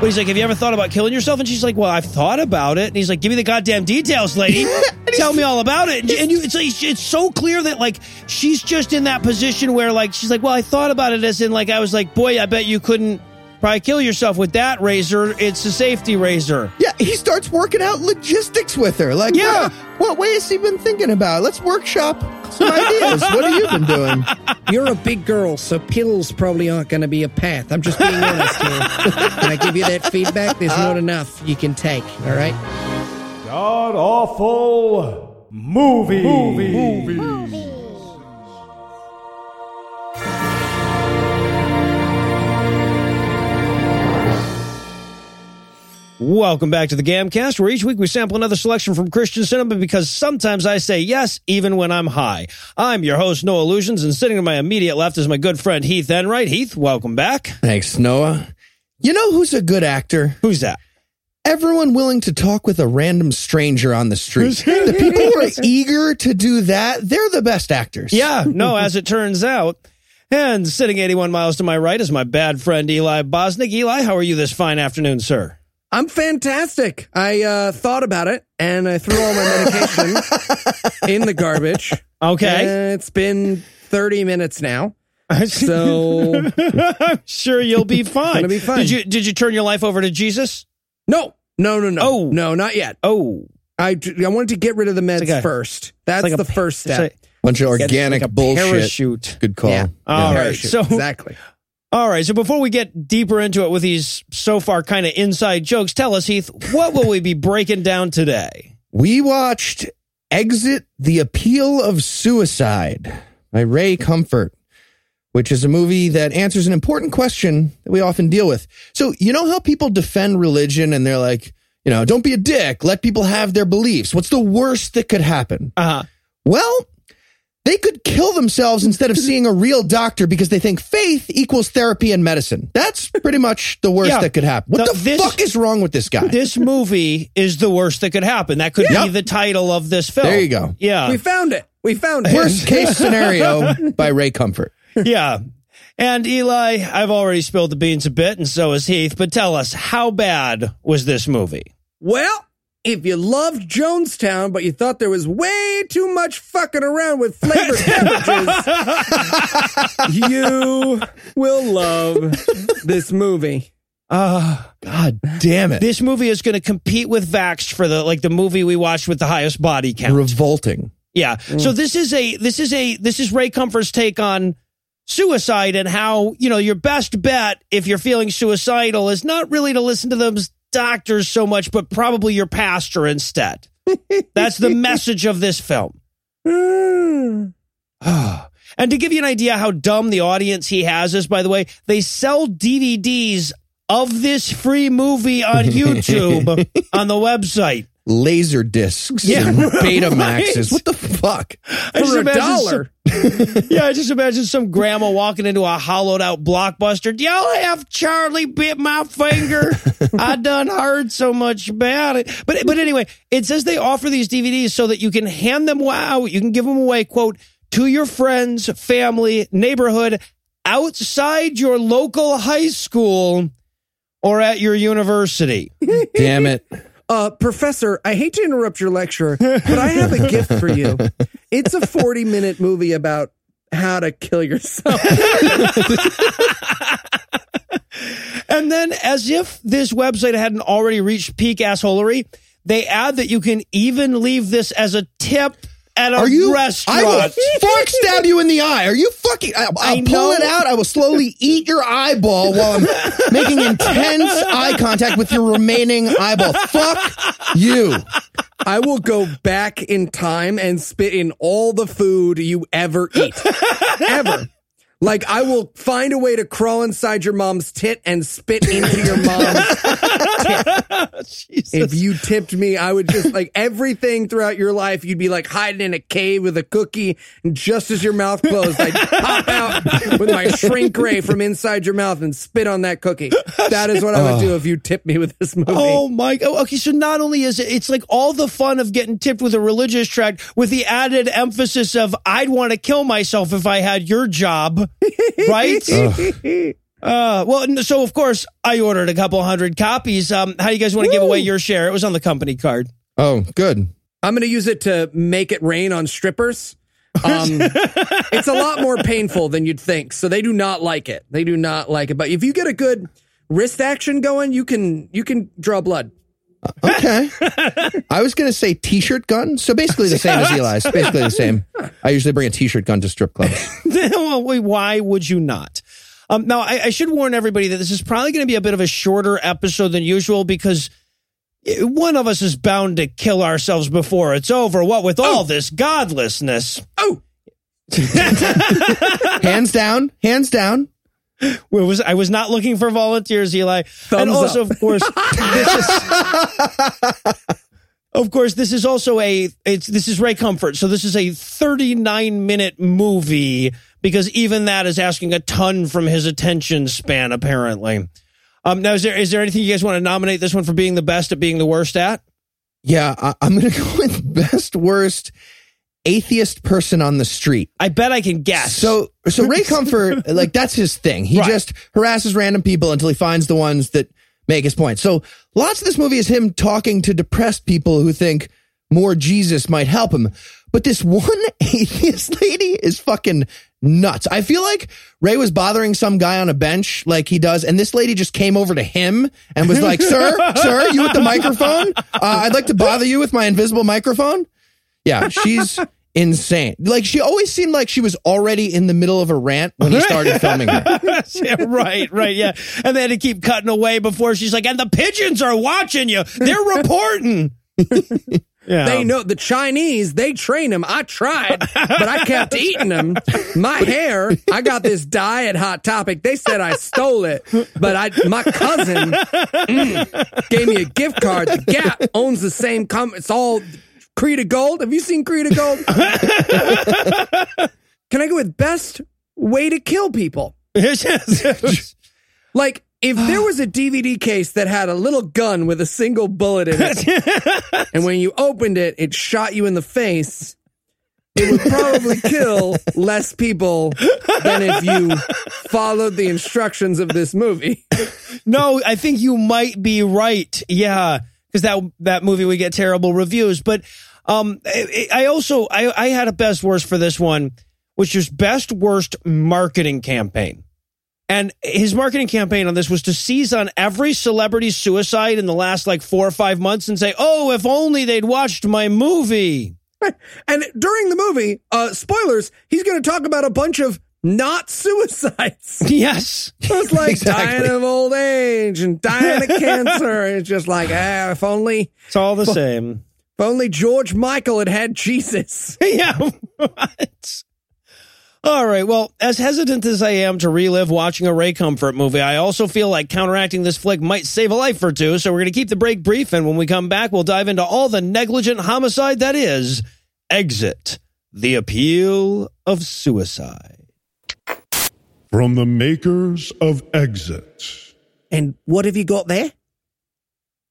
But he's like, "Have you ever thought about killing yourself?" And she's like, "Well, I've thought about it." And he's like, "Give me the goddamn details, lady. Tell me all about it." And, and you, it's like, it's so clear that like she's just in that position where like she's like, "Well, I thought about it as in like I was like, boy, I bet you couldn't." Probably kill yourself with that razor. It's a safety razor. Yeah, he starts working out logistics with her. Like, Yeah. what, what way has he been thinking about? Let's workshop some ideas. what have you been doing? You're a big girl, so pills probably aren't going to be a path. I'm just being honest here. Can I give you that feedback? There's not enough you can take, all right? God awful movie. Welcome back to the Gamcast, where each week we sample another selection from Christian cinema because sometimes I say yes, even when I'm high. I'm your host, Noah Lugeons, and sitting to my immediate left is my good friend Heath Enright. Heath, welcome back. Thanks, Noah. You know who's a good actor? Who's that? Everyone willing to talk with a random stranger on the street. the people who are eager to do that, they're the best actors. Yeah, no, as it turns out. And sitting 81 miles to my right is my bad friend Eli Bosnick. Eli, how are you this fine afternoon, sir? I'm fantastic. I uh, thought about it and I threw all my medication in the garbage. Okay. Uh, it's been 30 minutes now. So, I'm sure you'll be fine. Gonna be fine. Did you did you turn your life over to Jesus? no, no, no, no. Oh. No, not yet. Oh, I, I wanted to get rid of the meds like a- first. That's like the pa- first it's step. Bunch of organic like a bullshit. Parachute. Good call. Yeah. All right. Parachute. So exactly. All right. So before we get deeper into it with these so far kind of inside jokes, tell us, Heath, what will we be breaking down today? We watched Exit the Appeal of Suicide by Ray Comfort, which is a movie that answers an important question that we often deal with. So, you know how people defend religion and they're like, you know, don't be a dick, let people have their beliefs. What's the worst that could happen? Uh huh. Well, they could kill themselves instead of seeing a real doctor because they think faith equals therapy and medicine. That's pretty much the worst Yeah. that could happen. What The- the, this- fuck is wrong with this guy? This movie is the worst that could happen. That could be Yep. the title of this film. There you go. Yeah. we found it. We found it. Worst case scenario by Ray Comfort. yeah. And Eli, I've already spilled the beans a bit, and so has Heath. But tell us, how bad was this movie? Well, if you loved Jonestown, but you thought there was way too much fucking around with flavored beverages, you will love this movie. Uh, God damn it. this movie is going to compete with Vaxxed for the like the movie we watched with the highest body count. Revolting. Yeah. So this is a this is a this is Ray Comfort's take on suicide and how, you know, your best bet if you're feeling suicidal is not really to listen to those doctors so much, but probably your pastor instead. That's the message of this film. and to give you an idea how dumb the audience he has is, by the way, they sell DVDs of this free movie on YouTube on the website. Laser discs Yeah, and Beta right. What the fuck? I just For a imagine dollar. some- yeah, I just imagine some grandma walking into a hollowed out blockbuster. Do y'all have Charlie bit my finger? I done heard so much about it. But but anyway, it says they offer these DVDs so that you can hand them out. You can give them away, quote, to your friends, family, neighborhood, outside your local high school or at your university. Damn it. Uh, professor, I hate to interrupt your lecture, but I have a gift for you. It's a 40 minute movie about how to kill yourself. And then, as if this website hadn't already reached peak assholery, they add that you can even leave this as a tip at a Are you? restaurant. I will fuck stab you in the eye. Are you fucking? I, I'll I pull know. it out. I will slowly eat your eyeball while I'm making intense eye contact with your remaining eyeball. Fuck you. I will go back in time and spit in all the food you ever eat. ever. Like I will find a way to crawl inside your mom's tit and spit into your mom's Jesus. If you tipped me, I would just like everything throughout your life. You'd be like hiding in a cave with a cookie, and just as your mouth closed, I'd pop out with my shrink ray from inside your mouth and spit on that cookie. That is what I would do if you tipped me with this movie. Oh my! Oh, okay, so not only is it, it's like all the fun of getting tipped with a religious tract, with the added emphasis of I'd want to kill myself if I had your job, right? Uh, well, so of course I ordered a couple hundred copies. Um, how you guys want to give away your share? It was on the company card. Oh, good. I'm going to use it to make it rain on strippers. Um, it's a lot more painful than you'd think. So they do not like it. They do not like it. But if you get a good wrist action going, you can you can draw blood. Okay. I was going to say t-shirt gun. So basically the same as Eli's. Basically the same. I usually bring a t-shirt gun to strip clubs. well, wait, why would you not? Um, now, I, I should warn everybody that this is probably going to be a bit of a shorter episode than usual because one of us is bound to kill ourselves before it's over. What with all this godlessness? Oh, Hands down. Hands down. Well, was I was not looking for volunteers, Eli. and also, up. of course, this is of course this is also a it's this is Ray Comfort. So this is a 39 minute movie because even that is asking a ton from his attention span. Apparently, um, now is there is there anything you guys want to nominate this one for being the best at being the worst at? Yeah, I, I'm going to go with best worst atheist person on the street. I bet I can guess. So, so Ray Comfort, like that's his thing. He Right. just harasses random people until he finds the ones that make his point. So, lots of this movie is him talking to depressed people who think more Jesus might help him. But this one atheist lady is fucking nuts. I feel like Ray was bothering some guy on a bench like he does, and this lady just came over to him and was like, "Sir, sir, you with the microphone? Uh, I'd like to bother you with my invisible microphone." Yeah, she's insane. Like she always seemed like she was already in the middle of a rant when he started filming her. Yeah, right, right, yeah. And they had to keep cutting away before she's like, and the pigeons are watching you. They're reporting. yeah. they know the Chinese. They train them. I tried, but I kept eating them. My hair. I got this dye at Hot Topic. They said I stole it, but I my cousin mm, gave me a gift card. The Gap owns the same com. It's all Creed of Gold. Have you seen Creed of Gold? Can I go with best way to kill people? Like, if there was a DVD case that had a little gun with a single bullet in it, and when you opened it, it shot you in the face, it would probably kill less people than if you followed the instructions of this movie. no, I think you might be right. Yeah, because that that movie would get terrible reviews. But um, I, I also I, I had a best worst for this one, which was best worst marketing campaign. And his marketing campaign on this was to seize on every celebrity suicide in the last like four or five months and say, "Oh, if only they'd watched my movie." And during the movie, uh, spoilers, he's going to talk about a bunch of not suicides. Yes. It's like Exactly. dying of old age and dying of cancer. It's just like, ah, if only, It's all the same. If only George Michael had had Jesus. yeah. What? All right. Well, as hesitant as I am to relive watching a Ray Comfort movie, I also feel like counteracting this flick might save a life or two. So we're going to keep the break brief. And when we come back, we'll dive into all the negligent homicide that is Exit, the appeal of suicide. From the makers of Exit And what have you got there?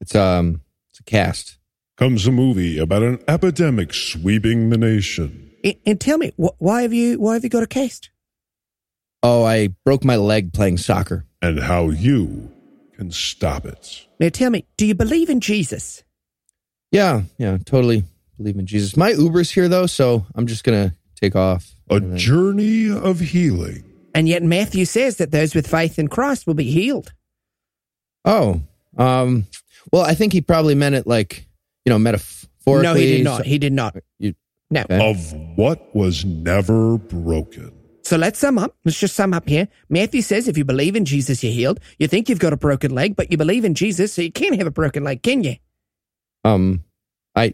It's um, it's a cast. Comes a movie about an epidemic sweeping the nation. And, and tell me, wh- why have you why have you got a cast? Oh, I broke my leg playing soccer. and how you can stop it. Now tell me, do you believe in Jesus? Yeah, yeah, totally believe in Jesus. My Uber's here though, so I'm just gonna take off. A journey of healing. And yet Matthew says that those with faith in Christ will be healed. Oh, um, well, I think he probably meant it like you know metaphorically. No, he did not. He did not. You- No. Okay. Of what was never broken. So let's sum up. Let's just sum up here. Matthew says if you believe in Jesus, you're healed. You think you've got a broken leg, but you believe in Jesus, so you can't have a broken leg, can you? Um, I,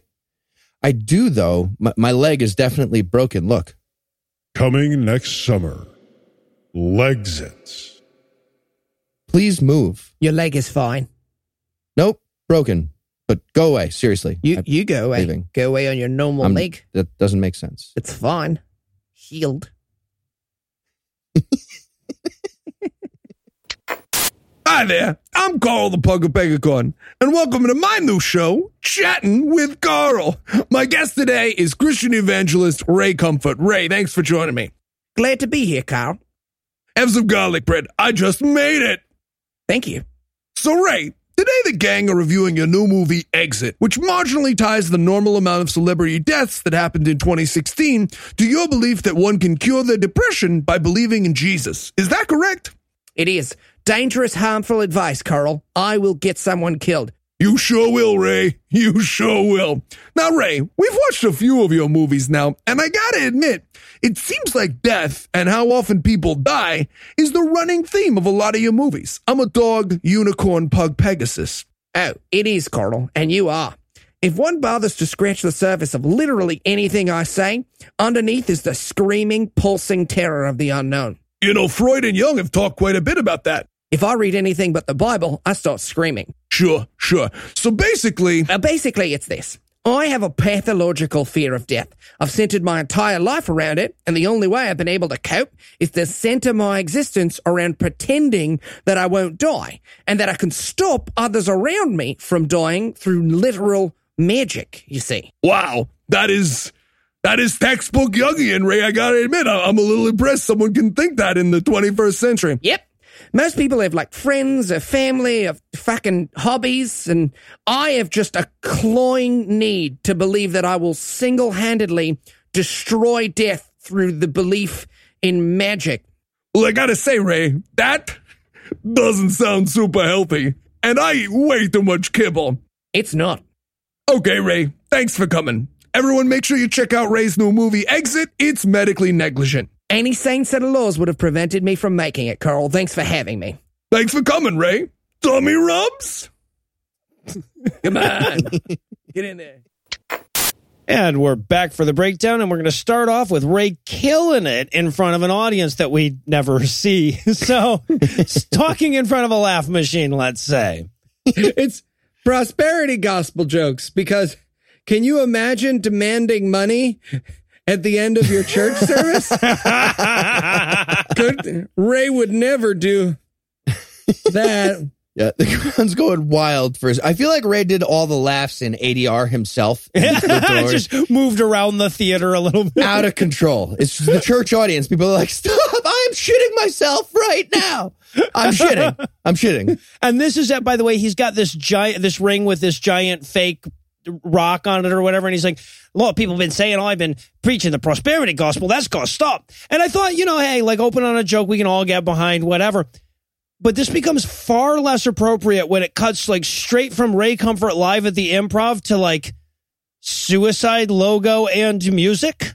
I do though. My, my leg is definitely broken. Look, Coming next summer. Legsit. please move. Your leg is fine. Nope, broken. But go away. Seriously, You I- you go away. leaving. Go away on your normal I'm- leg. that doesn't make sense. It's fine. Healed. Hi there, I'm Carl the Pug of Pegacon, and welcome to my new show, Chatting with Carl. My guest today is Christian evangelist Ray Comfort. Ray, thanks for joining me. Glad to be here, Carl. Have some garlic bread. I just made it. Thank you. So, Ray, today the gang are reviewing your new movie, Exit, which marginally ties the normal amount of celebrity deaths that happened in 2016 to your belief that one can cure their depression by believing in Jesus. Is that correct? It is dangerous, harmful advice, Carl. I will get someone killed. You sure will, Ray. You sure will. Now, Ray, we've watched a few of your movies now, and I gotta admit, it seems like death and how often people die is the running theme of a lot of your movies. I'm a dog, unicorn, pug, Pegasus. Oh, it is, Carl, and you are. If one bothers to scratch the surface of literally anything I say, underneath is the screaming, pulsing terror of the unknown. You know, Freud and Jung have talked quite a bit about that. If I read anything but the Bible, I start screaming. Sure, sure. So basically, Uh, basically, it's this. I have a pathological fear of death. I've centered my entire life around it, and the only way I've been able to cope is to center my existence around pretending that I won't die and that I can stop others around me from dying through literal magic, you see. wow, that is that is textbook Jungian, Ray. I gotta admit, I- I'm a little impressed someone can think that in the 21st century. Yep. Most people have like friends, a family, of fucking hobbies, and I have just a clawing need to believe that I will single handedly destroy death through the belief in magic. Well, I gotta say, Ray, that doesn't sound super healthy, and I eat way too much kibble. It's not. Okay, Ray, thanks for coming. Everyone, make sure you check out Ray's new movie, Exit. It's medically negligent. Any sane set of laws would have prevented me from making it, Carl. Thanks for having me. Thanks for coming, Ray. Tummy rubs? Come on. Get in there. And we're back for the breakdown, and we're going to start off with Ray killing it in front of an audience that we never see. So, talking in front of a laugh machine, let's say. it's prosperity gospel jokes because can you imagine demanding money at the end of your church service? Good. Ray would never do that. Yeah, the crowd's going wild for. His, I feel like Ray did all the laughs in ADR himself. Just moved around the theater a little bit. out of control. It's the church audience. People are like, "Stop! I am shitting myself right now. I'm shitting. I'm shitting." And this is that, by the way, he's got this giant, this ring with this giant fake rock on it or whatever. And he's like, a lot of people have been saying, oh, I've been preaching the prosperity gospel. That's got to stop. And I thought, you know, hey, like open on a joke we can all get behind, whatever. But this becomes far less appropriate when it cuts like straight from Ray Comfort live at the improv to like suicide logo and music.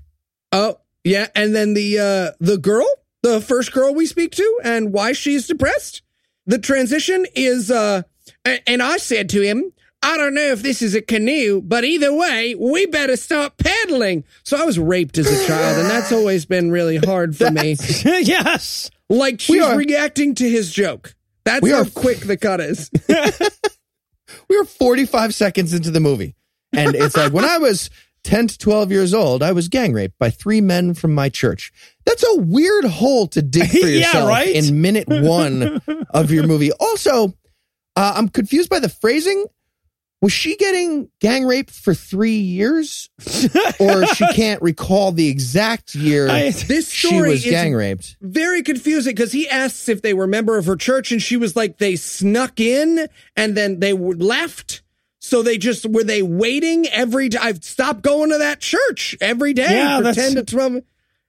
Oh, yeah. And then the uh the girl, the first girl we speak to and why she's depressed. The transition is uh and I said to him, I don't know if this is a canoe, but either way, we better stop paddling. So I was raped as a child, and that's always been really hard for me. yes. Like she's are- reacting to his joke. That's how are- quick the cut is. we are 45 seconds into the movie, and it's like when I was 10 to 12 years old, I was gang raped by three men from my church. That's a weird hole to dig for Yeah, yourself right? in minute one of your movie. Also, uh, I'm confused by the phrasing. Was she getting gang raped for three years, or she can't recall the exact year I- This she story was is gang raped? very confusing because he asks if they were a member of her church, and she was like, they snuck in and then they left. So they just were they waiting every day? I've stopped going to that church every day Yeah, for that's- ten to twelve.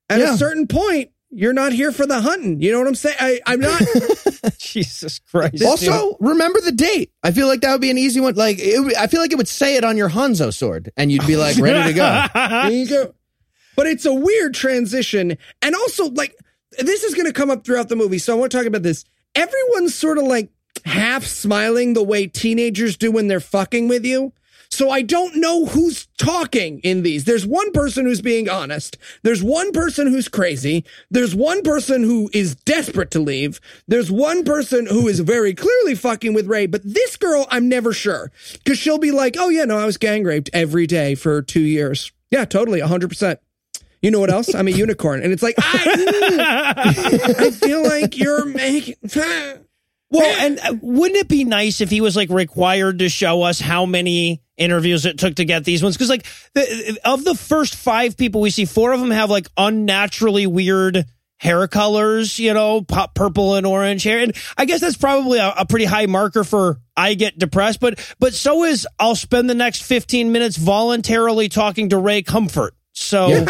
At Yeah. a certain point, you're not here for the hunting. You know what I'm saying? I, I'm not. Jesus Christ. Also, remember the date. I feel like that would be an easy one. Like, it, I feel like it would say it on your Hanzo sword, and you'd be like ready to go. There you go. But it's a weird transition. And also, like, this is going to come up throughout the movie. So I want to talk about this. Everyone's sort of like half smiling the way teenagers do when they're fucking with you. So I don't know who's talking in these. There's one person who's being honest. There's one person who's crazy. There's one person who is desperate to leave. There's one person who is very clearly fucking with Ray. But this girl, I'm never sure. Cause she'll be like, oh yeah, no, I was gang raped every day for two years. Yeah, totally. hundred percent. You know what else? I'm a unicorn. And it's like, I, I feel like you're making. Well, and uh, wouldn't it be nice if he was like required to show us how many interviews it took to get these ones? Because like the, of the first five people we see, four of them have like unnaturally weird hair colors, you know, pop purple and orange hair. And I guess that's probably a, a pretty high marker for I get depressed, but but so is I'll spend the next 15 minutes voluntarily talking to Ray Comfort. So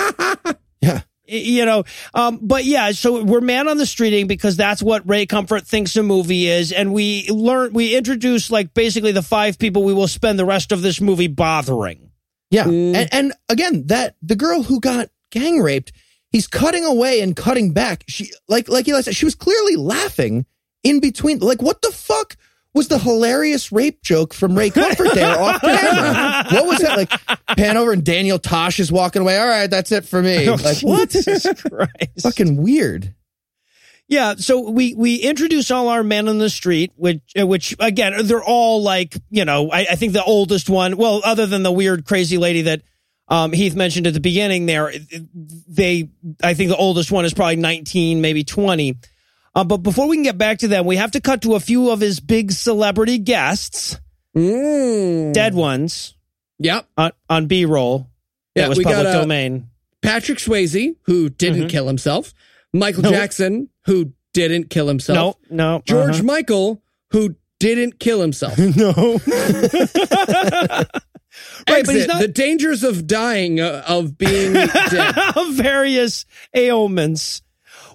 Yeah. You know um but yeah so we're man on the streeting because that's what ray comfort thinks a movie is and we learn we introduce like basically the five people we will spend the rest of this movie bothering Yeah. And, and again, that the girl who got gang raped, he's cutting away and cutting back. She like like Eli said, she was clearly laughing in between. Like, what the fuck was the hilarious rape joke from Ray Comfort there off camera? What was that? Like pan over and Daniel Tosh is walking away. All right, that's it for me. Like what? Jesus Fucking weird. Yeah, so we we introduce all our men on the street, which uh, which again they're all like you know I, I think the oldest one, well, other than the weird crazy lady that um, Heath mentioned at the beginning, there they I think the oldest one is probably nineteen, maybe twenty. Uh, but before we can get back to them, we have to cut to a few of his big celebrity guests, Mm. dead ones Yep. on, on B roll. Yeah, that was we got, uh, domain. Patrick Swayze, who didn't Mhm. kill himself. Michael No. Jackson, who didn't kill himself. No, no, George uh-huh. Michael, who didn't kill himself. no. Right, but he's Exit, not- the dangers of dying, uh, of being dead. various ailments.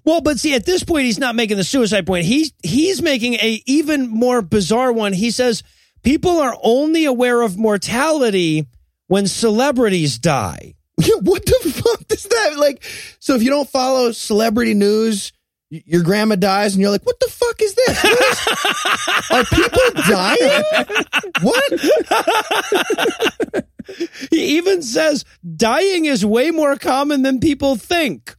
Well, but see, at this point, he's not making the suicide point. He's he's making a even more bizarre one. He says people are only aware of mortality when celebrities die. Yeah, what the fuck does that like? So if you don't follow celebrity news, your grandma dies, and you're like, "What the fuck is this? Is- are people dying? What? He even says dying is way more common than people think.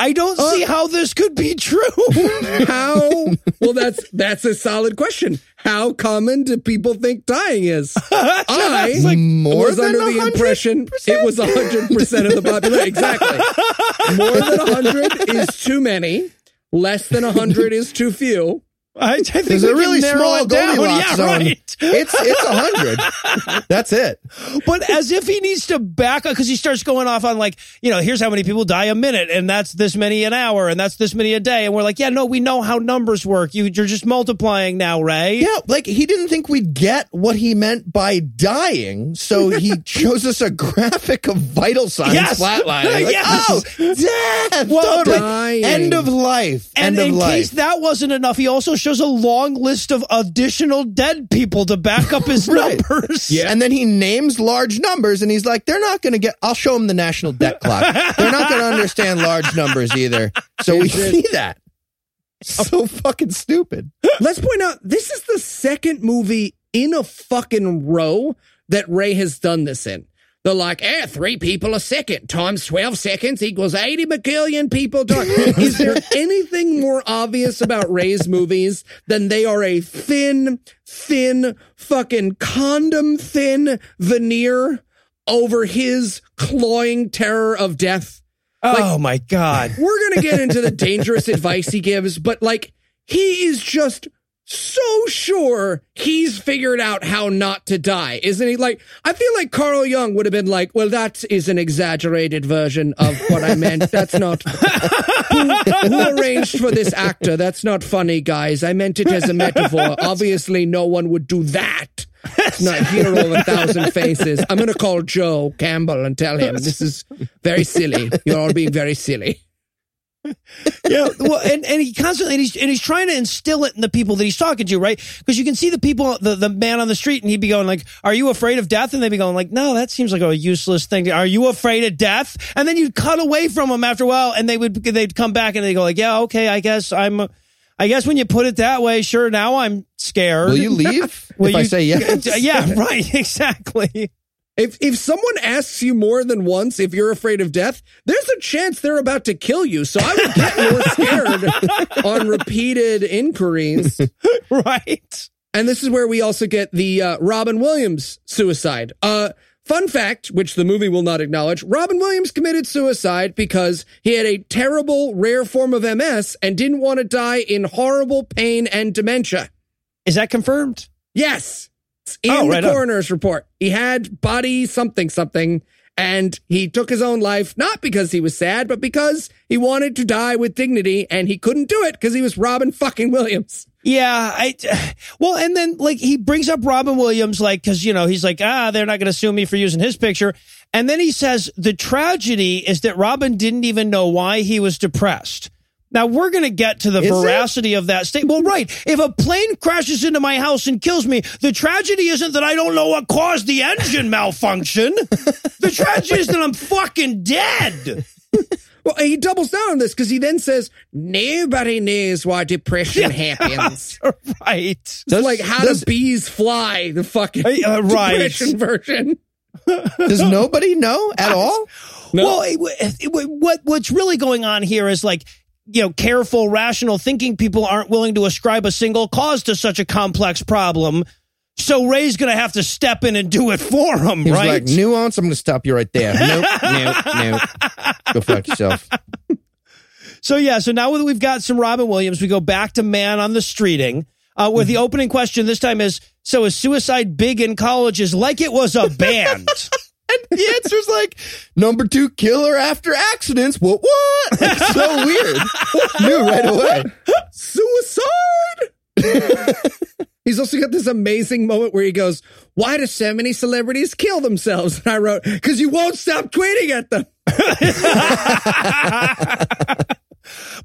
I don't uh, see how this could be true. How? Well, that's that's a solid question. How common do people think dying is? I like More was than under the 100? impression it was hundred percent of the population. Exactly. More than hundred is too many. Less than hundred is too few. I, I think There's a really small. Goldilocks Yeah, zone. right. It's it's a hundred. That's it. but as if he needs to back up because he starts going off on like, you know, here's how many people die a minute, and that's this many an hour, and that's this many a day, and we're like, yeah, no, we know how numbers work. You, you're just multiplying now, Ray. Yeah, like he didn't think we'd get what he meant by dying, so he shows us a graphic of vital signs Yes. flatlining. Like, Yes. Oh, death. Well, totally. dying. End of life. And End in of life. case that wasn't enough, he also shows a long list of additional dead people to back up his Right. numbers. Yeah. And then he names large numbers and he's like, they're not going to get, I'll show them the national debt clock. they're not going to understand large numbers either. So we see that. So fucking stupid. Let's point out this is the second movie in a fucking row that Ray has done this in. They're like, eh, three people a second times 12 seconds equals 80 million people. Is there anything more obvious about Ray's movies than they are a thin, thin, fucking condom thin veneer over his cloying terror of death? Oh my God. We're going to get into the dangerous advice he gives, but like he is just so sure he's figured out how not to die, isn't he? Like, I feel like Carl Jung would have been like, well, that is an exaggerated version of what I meant. That's not who, who arranged for this actor. That's not funny, guys. I meant it as a metaphor. Obviously, no one would do that. It's not hero of a thousand faces. I'm going to call Joe Campbell and tell him this is very silly. You're all being very silly. yeah. Well, and, and he constantly and he's and he's trying to instill it in the people that he's talking to, right? Because you can see the people, the, the man on the street, and he'd be going like, "Are you afraid of death?" And they'd be going like, "No, that seems like a useless thing." To, Are you afraid of death? And then you'd cut away from them after a while, and they would they'd come back and they'd go like, "Yeah, okay, I guess I'm." I guess when you put it that way, sure. Now I'm scared. Will you leave Will if I you- say yes? Yeah, right. Exactly. If if someone asks you more than once if you're afraid of death, there's a chance they're about to kill you. So I would get more scared on repeated inquiries. Right. And this is where we also get the uh, Robin Williams suicide. Uh, fun fact, which the movie will not acknowledge: Robin Williams committed suicide because he had a terrible, rare form of MS and didn't want to die in horrible pain and dementia. Is that confirmed? Yes, in Oh, the right on. coroner's report. He had body something something, and he took his own life not because he was sad, but because he wanted to die with dignity, and he couldn't do it because he was Robin fucking Williams. Yeah, I well, and then like he brings up Robin Williams, like because you know he's like, ah, they're not going to sue me for using his picture, and then he says the tragedy is that Robin didn't even know why he was depressed. Now we're going to get to the Is it? veracity of that statement. Well, right. If a plane crashes into my house and kills me, the tragedy isn't that I don't know what caused the engine malfunction. the tragedy is that I'm fucking dead. Well, he doubles down on this because he then says, "Nobody knows why depression happens." right. It's like how does- do bees fly? The fucking Uh, right. depression version. Does nobody know at all? Well, it, it, what what's really going on here is like you know careful, rational thinking people aren't willing to ascribe a single cause to such a complex problem. So Ray's going to have to step in and do it for him, He was right? like, nuance, I'm going to stop you right there. Nope, nope, nope. Go fuck yourself. So yeah, so now that we've got some Robin Williams, we go back to Man on the Streeting. Uh, where the opening question this time is: So is suicide big in colleges? Like it was a band? And the answer's like, number two killer after accidents. What, what? It's so weird. Knew right away. Suicide. He's also got this amazing moment where he goes, "Why do so many celebrities kill themselves?" And I wrote, "Because you won't stop tweeting at them."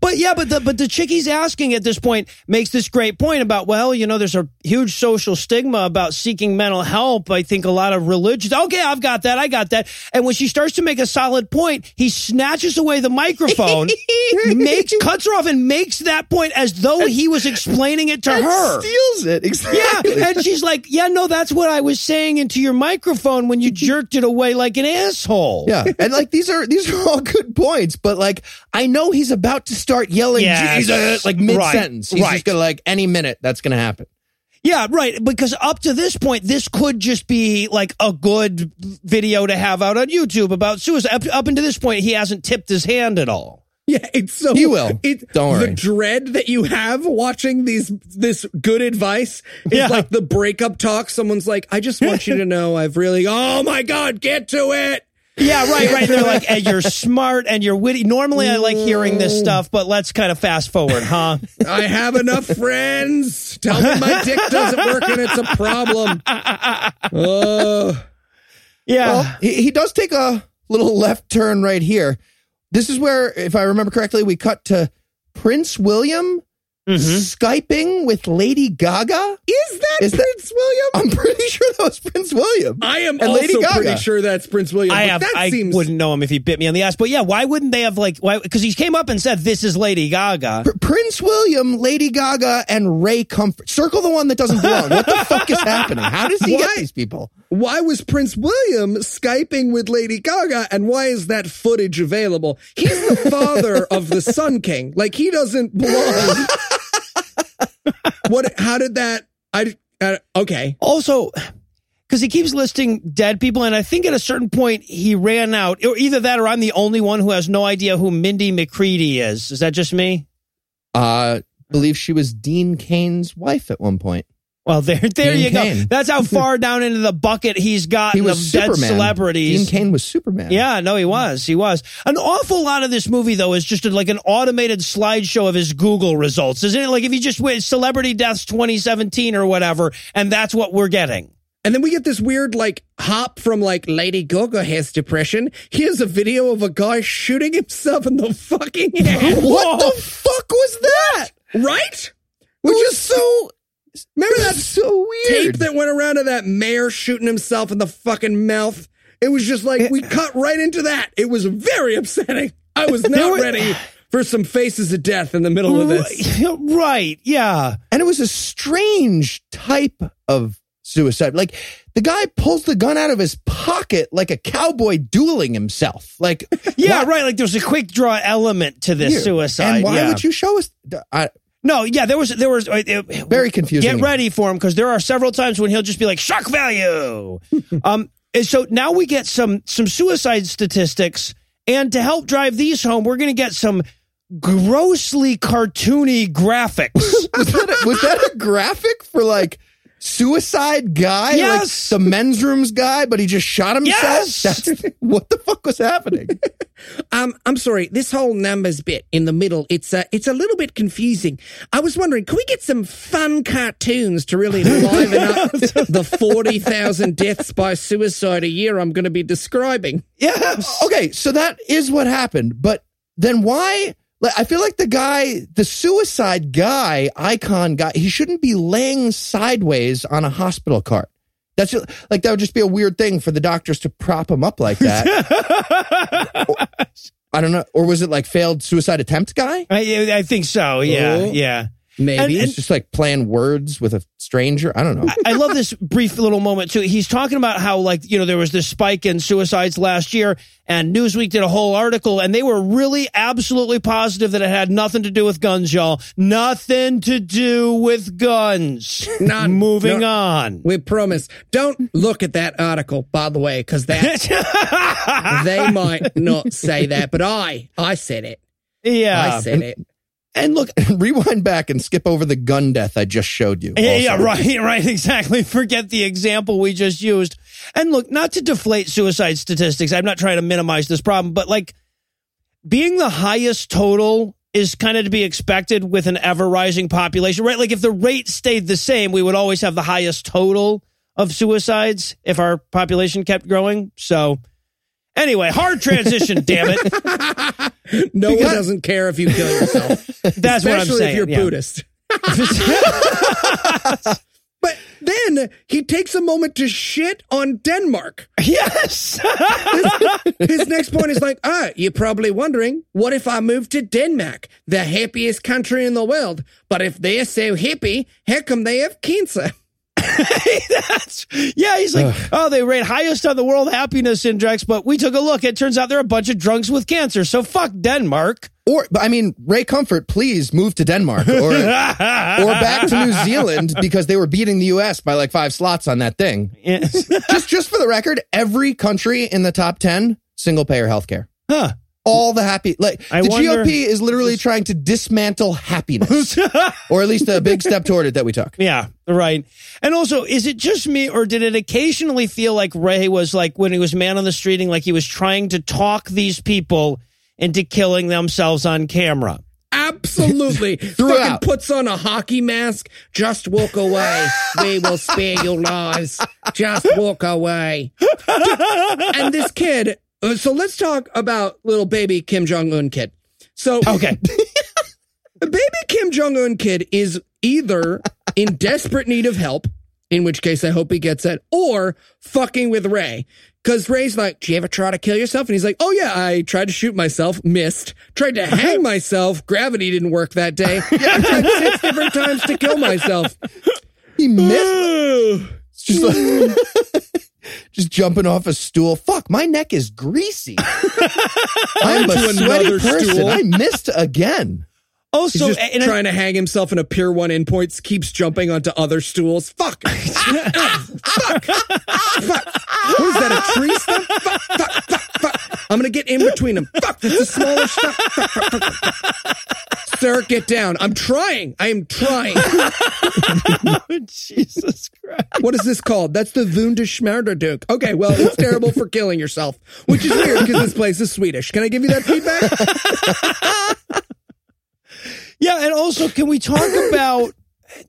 But yeah, but the but the chick he's asking at this point makes this great point about well, you know, there's a huge social stigma about seeking mental help. I think a lot of religions. Okay, I've got that. I got that. And when she starts to make a solid point, he snatches away the microphone, makes cuts her off, and makes that point as though he was explaining it to her. Steals it. Exactly. Yeah, and she's like, "Yeah, no, that's what I was saying into your microphone when you jerked it away like an asshole." Yeah, and like these are these are all good points, but like I know he's about to start yelling Yes. Jesus uh, like mid sentence. He's Right. just gonna like any minute that's gonna happen. Yeah, right. Because up to this point, this could just be like a good video to have out on YouTube about suicide. Up, up until this point, he hasn't tipped his hand at all. Yeah, it's so He will. It, Don't The worry. dread that you have watching these this good advice is Yeah. like the breakup talk. Someone's like, "I just want you to know, I've really, oh my god, get to it." Yeah, right, right. They're like, and you're smart and you're witty. Normally, I like hearing this stuff, but let's kind of fast forward, huh? I have enough friends. Tell me my dick doesn't work and it's a problem. Oh, Yeah. Well, he, he does take a little left turn right here. This is where, if I remember correctly, we cut to Prince William Mm-hmm. skyping with Lady Gaga. is that Is that- Prince William? I'm pretty sure that was Prince William. I am And also Lady Gaga. pretty sure that's Prince William. I have. that I seems wouldn't know him if he bit me on the ass. But yeah, why wouldn't they have like? Why? Because he came up and said, "This is Lady Gaga." Pr- Prince William, Lady Gaga, and Ray Comfort. Circle the one that doesn't belong. What the fuck is happening? How does he Why? get these people? why was Prince William Skyping with Lady Gaga and why is that footage available? He's the father of the Sun King. Like he doesn't belong. what how did that I uh, okay. Also, because he keeps listing dead people, and I think at a certain point he ran out, or either that, or I'm the only one who has no idea who Mindy McCready is. Is that just me? Uh, believe she was Dean Cain's wife at one point. Well, there, there Dean you Cain. go. That's how far down into the bucket he's gotten He of was dead Superman. celebrities. Dean Cain was Superman. Yeah, no, he was. He was. An awful lot of this movie, though, is just like an automated slideshow of his Google results, isn't it? Like if you just went celebrity deaths 2017 or whatever, and that's what we're getting. And then we get this weird like hop from like Lady Gaga has depression. Here's a video of a guy shooting himself in the fucking head. What the fuck was that? right? Which is so. Remember that so weird. tape that went around of that mayor shooting himself in the fucking mouth. It was just like we cut right into that. It was very upsetting. I was not ready for some faces of death in the middle of this. Right, yeah. and it was a strange type of suicide. Like the guy pulls the gun out of his pocket like a cowboy dueling himself. Like Yeah, why- right. Like there's a quick draw element to this suicide. And why yeah. would you show us? I, No, yeah, there was there was uh, Very confusing. Get ready for him because there are several times when he'll just be like shock value. um, and so now we get some some suicide statistics, and to help drive these home, we're going to get some grossly cartoony graphics. was, that a, was that a graphic for like suicide guy, Yes. like the men's rooms guy, but he just shot himself. Yes. That's what the fuck was happening. Um, I'm sorry. This whole numbers bit in the middle, it's uh, it's a little bit confusing. I was wondering, can we get some fun cartoons to really liven up the forty thousand deaths by suicide a year I'm going to be describing? Yes. okay, so that is what happened, but then why? Like, I feel like the guy, the suicide guy, icon guy, he shouldn't be laying sideways on a hospital cart. That's just, like that would just be a weird thing for the doctors to prop him up like that. Or- I don't know, or was it like failed suicide attempt guy? I, I think so. Yeah. Oh. Yeah. Maybe. He's just like playing words with a stranger. I don't know. I love this brief little moment too. He's talking about how like, you know, there was this spike in suicides last year and Newsweek did a whole article and they were really absolutely positive that it had nothing to do with guns, y'all. Nothing to do with guns. Not Moving No. on. we promise. Don't look at that article, by the way, because that they might not say that, but I, I said it. yeah. I said it. And look, Rewind back and skip over the gun death I just showed you. Yeah, yeah, right, right, exactly. Forget the example we just used. And look, not to deflate suicide statistics, I'm not trying to minimize this problem, but like being the highest total is kind of to be expected with an ever rising population, right? Like if the rate stayed the same, we would always have the highest total of suicides if our population kept growing. So anyway, hard transition, damn it. No Because- one doesn't care if you kill yourself. That's what I'm Especially saying. if you're yeah. Buddhist. But then he takes a moment to shit on Denmark. Yes. His next point is like, ah, you're probably wondering, what if I moved to Denmark, the happiest country in the world? But if they're so happy, how come they have cancer? That's, yeah, he's like, oh, they rate highest on the World Happiness Index, but we took a look. It turns out they're a bunch of drunks with cancer. So fuck Denmark. Or, I mean, Ray Comfort, please move to Denmark or or back to New Zealand because they were beating the U.S. by like five slots on that thing. Just, just for the record, every country in the top ten single payer healthcare. huh. All the happy, like I the wonder- GOP is literally trying to dismantle happiness, or at least a big step toward it that we took. Yeah, right. And also, is it just me, or did it occasionally feel like Ray was like when he was man on the streeting, like he was trying to talk these people into killing themselves on camera? Absolutely. Fucking puts on a hockey mask. Just walk away. we will spare your lives. Just walk away. and this kid, Uh, so let's talk about little baby Kim Jong Un kid. So, Okay. baby Kim Jong Un kid is either in desperate need of help, in which case I hope he gets it, or fucking with Ray. Cause Ray's like, do you ever try to kill yourself? And he's like, oh yeah, I tried to shoot myself, missed. Tried to hang myself, gravity didn't work that day. I tried six different times to kill myself. He missed. It's just like just jumping off a stool. Fuck, my neck is greasy. I'm a sweaty another person. stool. I missed again. Also, He's just and I- trying to hang himself in a Pier 1 endpoint, keeps jumping onto other stools. Fuck. Fuck. Fuck. What is that, a tree stump? Fuck, fuck, fuck, fuck. I'm to get in between them. Fuck, that's a smaller stump. Fuck, fuck, fuck, fuck. Sir, get down. I'm trying. I am trying. Jesus Christ. What is this called? That's the Wunderschmerderduke. Okay, well, it's terrible for killing yourself, which is weird because this place is Swedish. Can I give you that feedback? Yeah, and also, can we talk about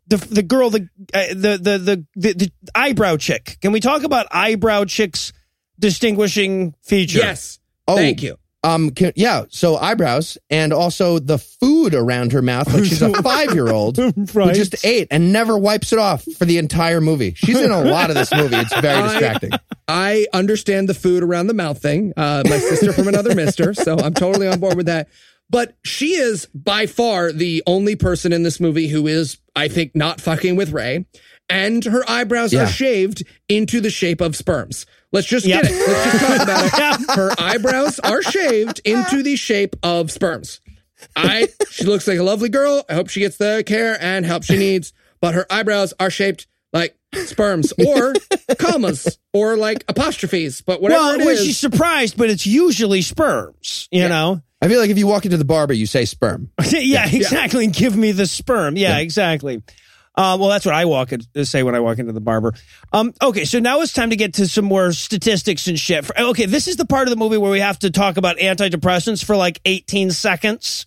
the the girl, the uh, the, the the the the eyebrow chick? Can we talk about eyebrow chick's distinguishing feature? Yes. Oh, Thank you. Um, can, yeah. So eyebrows and also the food around her mouth, like she's a five year old who Right. just ate and never wipes it off for the entire movie. She's in a lot of this movie. It's very I- distracting. I understand the food around the mouth thing. Uh, my sister from another mister, so I'm totally on board with that. But she is by far the only person in this movie who is, I think, not fucking with Ray. And her eyebrows Yeah. are shaved into the shape of sperms. Let's just Yeah. get it. Let's just talk about it. Her eyebrows are shaved into the shape of sperms. I she looks like a lovely girl. I hope she gets the care and help she needs. But her eyebrows are shaped like sperms or commas or like apostrophes. But whatever Well, it is, she's surprised, but it's usually sperms. You know. I feel like if you walk into the barber, you say sperm. yeah, exactly. Give me the sperm. Yeah, exactly. Uh, well, that's what I walk in, say when I walk into the barber. Um, okay, so now it's time to get to some more statistics and shit. Okay, this is the part of the movie where we have to talk about antidepressants for like 18 seconds.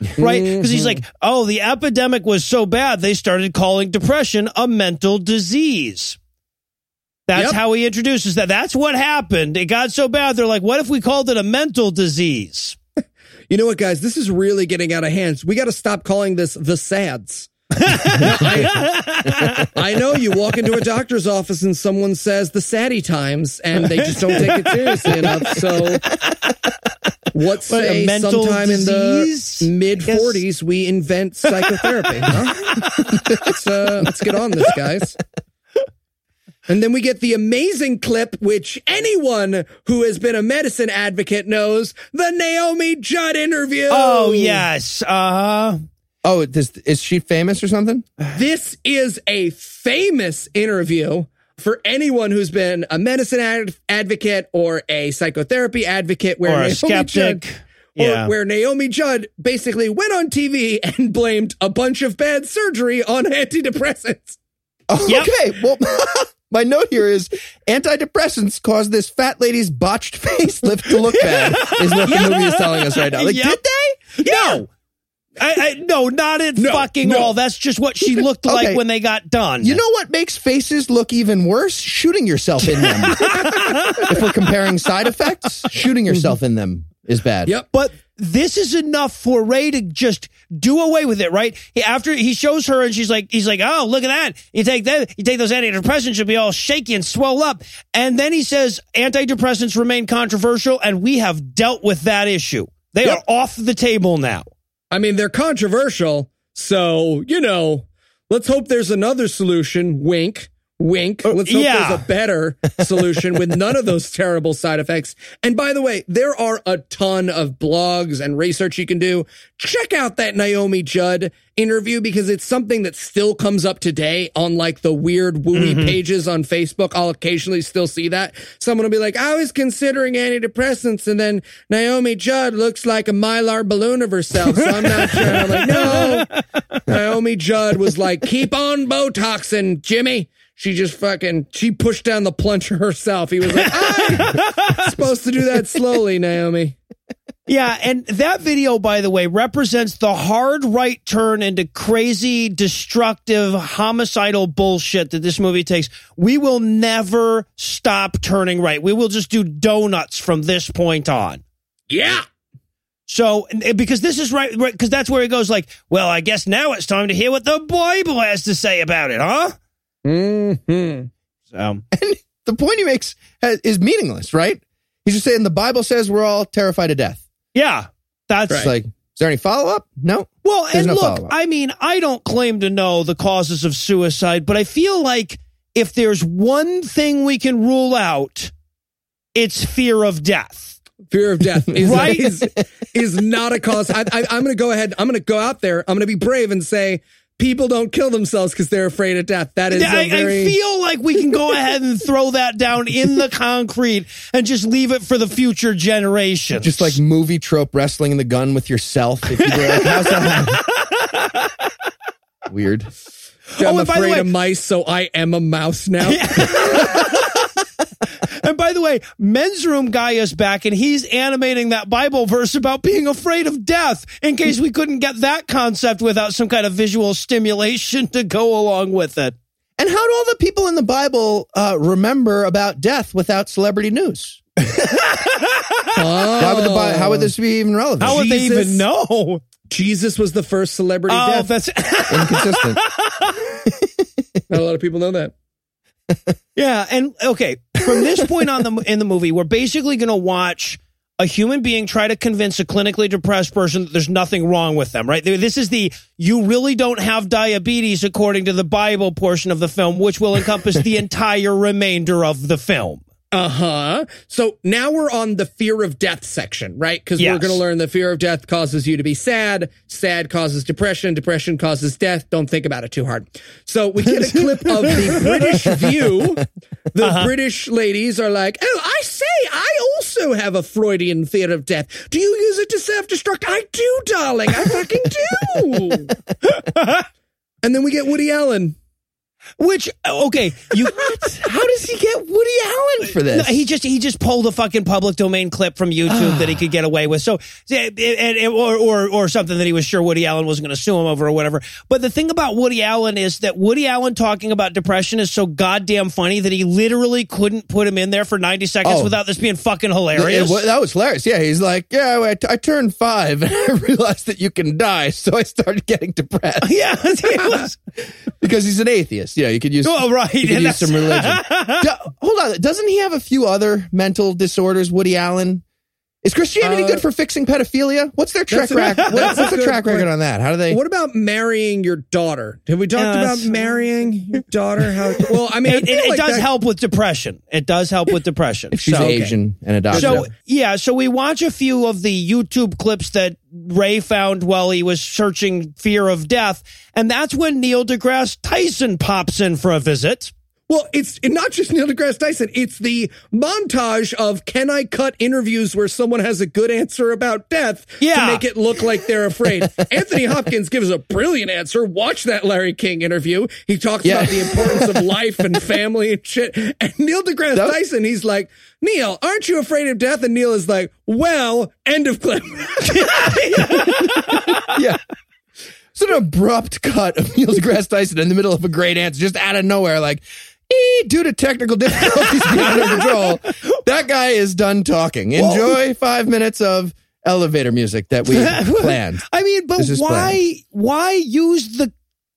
Right? Because he's like, oh, the epidemic was so bad, they started calling depression a mental disease. That's Yep. how he introduces that. That's what happened. It got so bad, they're like, what if we called it a mental disease? You know what, guys? This is really getting out of hand. We got to stop calling this the SADS. I, I know you walk into a doctor's office and someone says the Saddy times, and they just don't take it seriously enough. So, what say mental sometime disease? in the mid forties we invent psychotherapy? Huh? let's, uh, let's get on this, guys. And then we get the amazing clip, which anyone who has been a medicine advocate knows the Naomi Judd interview. Oh, yes. Uh, Oh, this, is she famous or something? This is a famous interview for anyone who's been a medicine ad- advocate or a psychotherapy advocate where or a Naomi skeptic. Judd, or yeah. where Naomi Judd basically went on TV and blamed a bunch of bad surgery on antidepressants. Oh, Yep. Okay, well, my note here is antidepressants cause this fat lady's botched facelift to look bad, is what the movie is telling us right now. Like, Yep. did they? No. I, I no, not at fucking no. all. That's just what she looked Okay. like when they got done. You know what makes faces look even worse? Shooting yourself in them. if we're comparing side effects, shooting yourself in them is bad. Yep. but this is enough for Ray to just do away with it, right? He, after he shows her and she's like, he's like, oh, look at that. You take that, you take those antidepressants, you'll be all shaky and swell up. And then he says antidepressants remain controversial and we have dealt with that issue. They Yep. are off the table now. I mean, they're controversial. So, you know, let's hope there's another solution. Wink, wink. Oh, Let's hope yeah. there's a better solution with none of those terrible side effects. And by the way, there are a ton of blogs and research you can do. Check out that Naomi Judd interview because it's something that still comes up today on like the weird wooey mm-hmm. pages on Facebook. I'll occasionally still see that. Someone will be like, I was considering antidepressants and then Naomi Judd looks like a mylar balloon of herself. So I'm not sure. I'm like, no. Naomi Judd was like, keep on Botoxing, Jimmy. She just fucking, she pushed down the plunger herself. He was like, ah, I'm supposed to do that slowly, Naomi. Yeah, and that video, by the way, represents the hard right turn into crazy, destructive, homicidal bullshit that this movie takes. We will never stop turning right. We will just do donuts from this point on. Yeah. So, because this is right, because that's where he goes like, well, I guess now it's time to hear what the Bible has to say about it, huh? Hmm So, and The point he makes has, is meaningless, right? He's just saying the Bible says we're all terrified of death. yeah, that's It's like, is there any follow up? No. Well, There's and no look, follow-up. I mean, I don't claim to know the causes of suicide, but I feel like if there's one thing we can rule out, it's fear of death. Fear of death is, Right? is, is not a cause. I, I, I'm going to go ahead. I'm going to go out there. I'm going to be brave and say people don't kill themselves because they're afraid of death. That is I, a very. I feel like we can go ahead and throw that down in the concrete and just leave it for the future generations. Just like movie trope wrestling in the gun with yourself. If you were like, how's that? Weird. I'm Oh, and by the afraid way- of mice, so I am a mouse now. And by the way, men's room guy is back and he's animating that Bible verse about being afraid of death in case we couldn't get that concept without some kind of visual stimulation to go along with it. And how do all the people in the Bible uh, remember about death without celebrity news? Why would the Bi- how would this be even relevant? How would they even know? Jesus was the first celebrity Oh, death. that's inconsistent? Not a lot of people know that. Yeah. And okay, from this point on the in the movie, we're basically going to watch a human being try to convince a clinically depressed person that there's nothing wrong with them. Right? This is the you really don't have diabetes according to the Bible portion of the film, which will encompass the entire remainder of the film. Uh huh. So now we're on the fear of death section, right? Because Yes. we're going to learn the fear of death causes you to be sad. Sad causes depression. Depression causes death. Don't think about it too hard. So we get a clip of the British View. The Uh-huh. British ladies are like, "Oh, I say, I also have a Freudian fear of death. Do you use it to self-destruct? I do, darling. I fucking do." And then we get Woody Allen. Which okay, you How does he get Woody Allen for No, this? he just he just pulled a fucking public domain clip from YouTube that he ah. could get away with. So eh, eh, and, and- or or or something that he was sure Woody Allen wasn't going to sue him over or whatever. But the thing about Woody Allen is that Woody Allen talking about depression is so goddamn funny that he literally couldn't put him in there for 90 seconds Oh. without this being fucking It hilarious. that was hilarious. Yeah, he's like, yeah, I, I turned five and I realized that you can die, so I started getting depressed yeah, was, because he's an atheist. Yeah, you could use. Oh, right, You could use some religion. Do- hold on, doesn't he have a few other mental disorders? Woody Allen. Is Christianity Uh, good for fixing pedophilia? What's their track record? that's What's, a what's the track record point. on that? How do they? What about marrying your daughter? Have we talked Yeah, about marrying your daughter? How? Well, I mean, I it, it- it like does that- help with depression. It does help with depression. if she's So- Asian and adopted? So yeah, so we watch a few of the YouTube clips that Ray found while he was searching fear of death, and that's when Neil deGrasse Tyson pops in for a visit. Well, it's not just Neil deGrasse Tyson. It's the montage of can I cut interviews where someone has a good answer about death Yeah. to make it look like they're afraid. Anthony Hopkins gives a brilliant answer. Watch that Larry King interview. He talks Yeah. about the importance of life and family and shit. And Neil deGrasse That- Tyson, he's like, Neil, aren't you afraid of death? And Neil is like, well, end of clip. yeah. It's an abrupt cut of Neil deGrasse Tyson in the middle of a great answer, just out of nowhere, like, "Eh, Eh, due to technical difficulties beyond our control, that guy is done talking. Enjoy five minutes of elevator music that we planned. I mean, but This is why why use the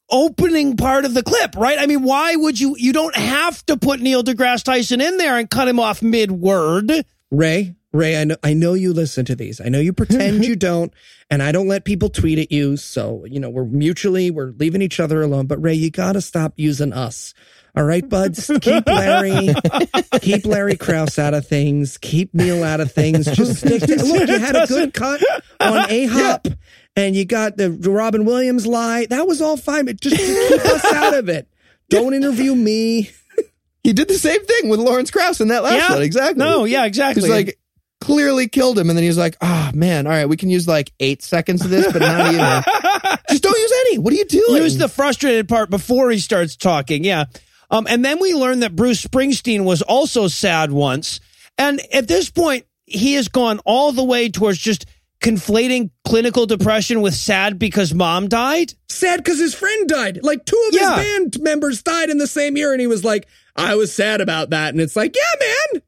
opening part of the clip, right? I mean, why would you you don't have to put Neil deGrasse Tyson in there and cut him off mid word. Ray, Ray, I know, I know you listen to these. I know you pretend you don't, and I don't let people tweet at you. So, you know, we're mutually, we're leaving each other alone. But Ray, you got to stop using us. All right, buds? Keep Larry, keep Larry Krauss out of things. Keep Neil out of things. Just stick to, look, you had a good cut on A Hop. And you got the Robin Williams lie. That was all fine, but just keep us out of it. Don't interview me. He did the same thing with Lawrence Krauss in that last Yeah. one. Exactly. No, yeah, exactly. He's like, clearly killed him. And then he's like, oh, man, all right, we can use like eight seconds of this, but not even. Just don't use any. What are you doing? Use the frustrated part before he starts talking. Yeah. Um, and then we learn that Bruce Springsteen was also sad once. And at this point, he has gone all the way towards just conflating clinical depression with sad because mom died. sad because his friend died. Like two of Yeah. his band members died in the same year, and he was like, "I was sad about that." And it's like, "Yeah, man."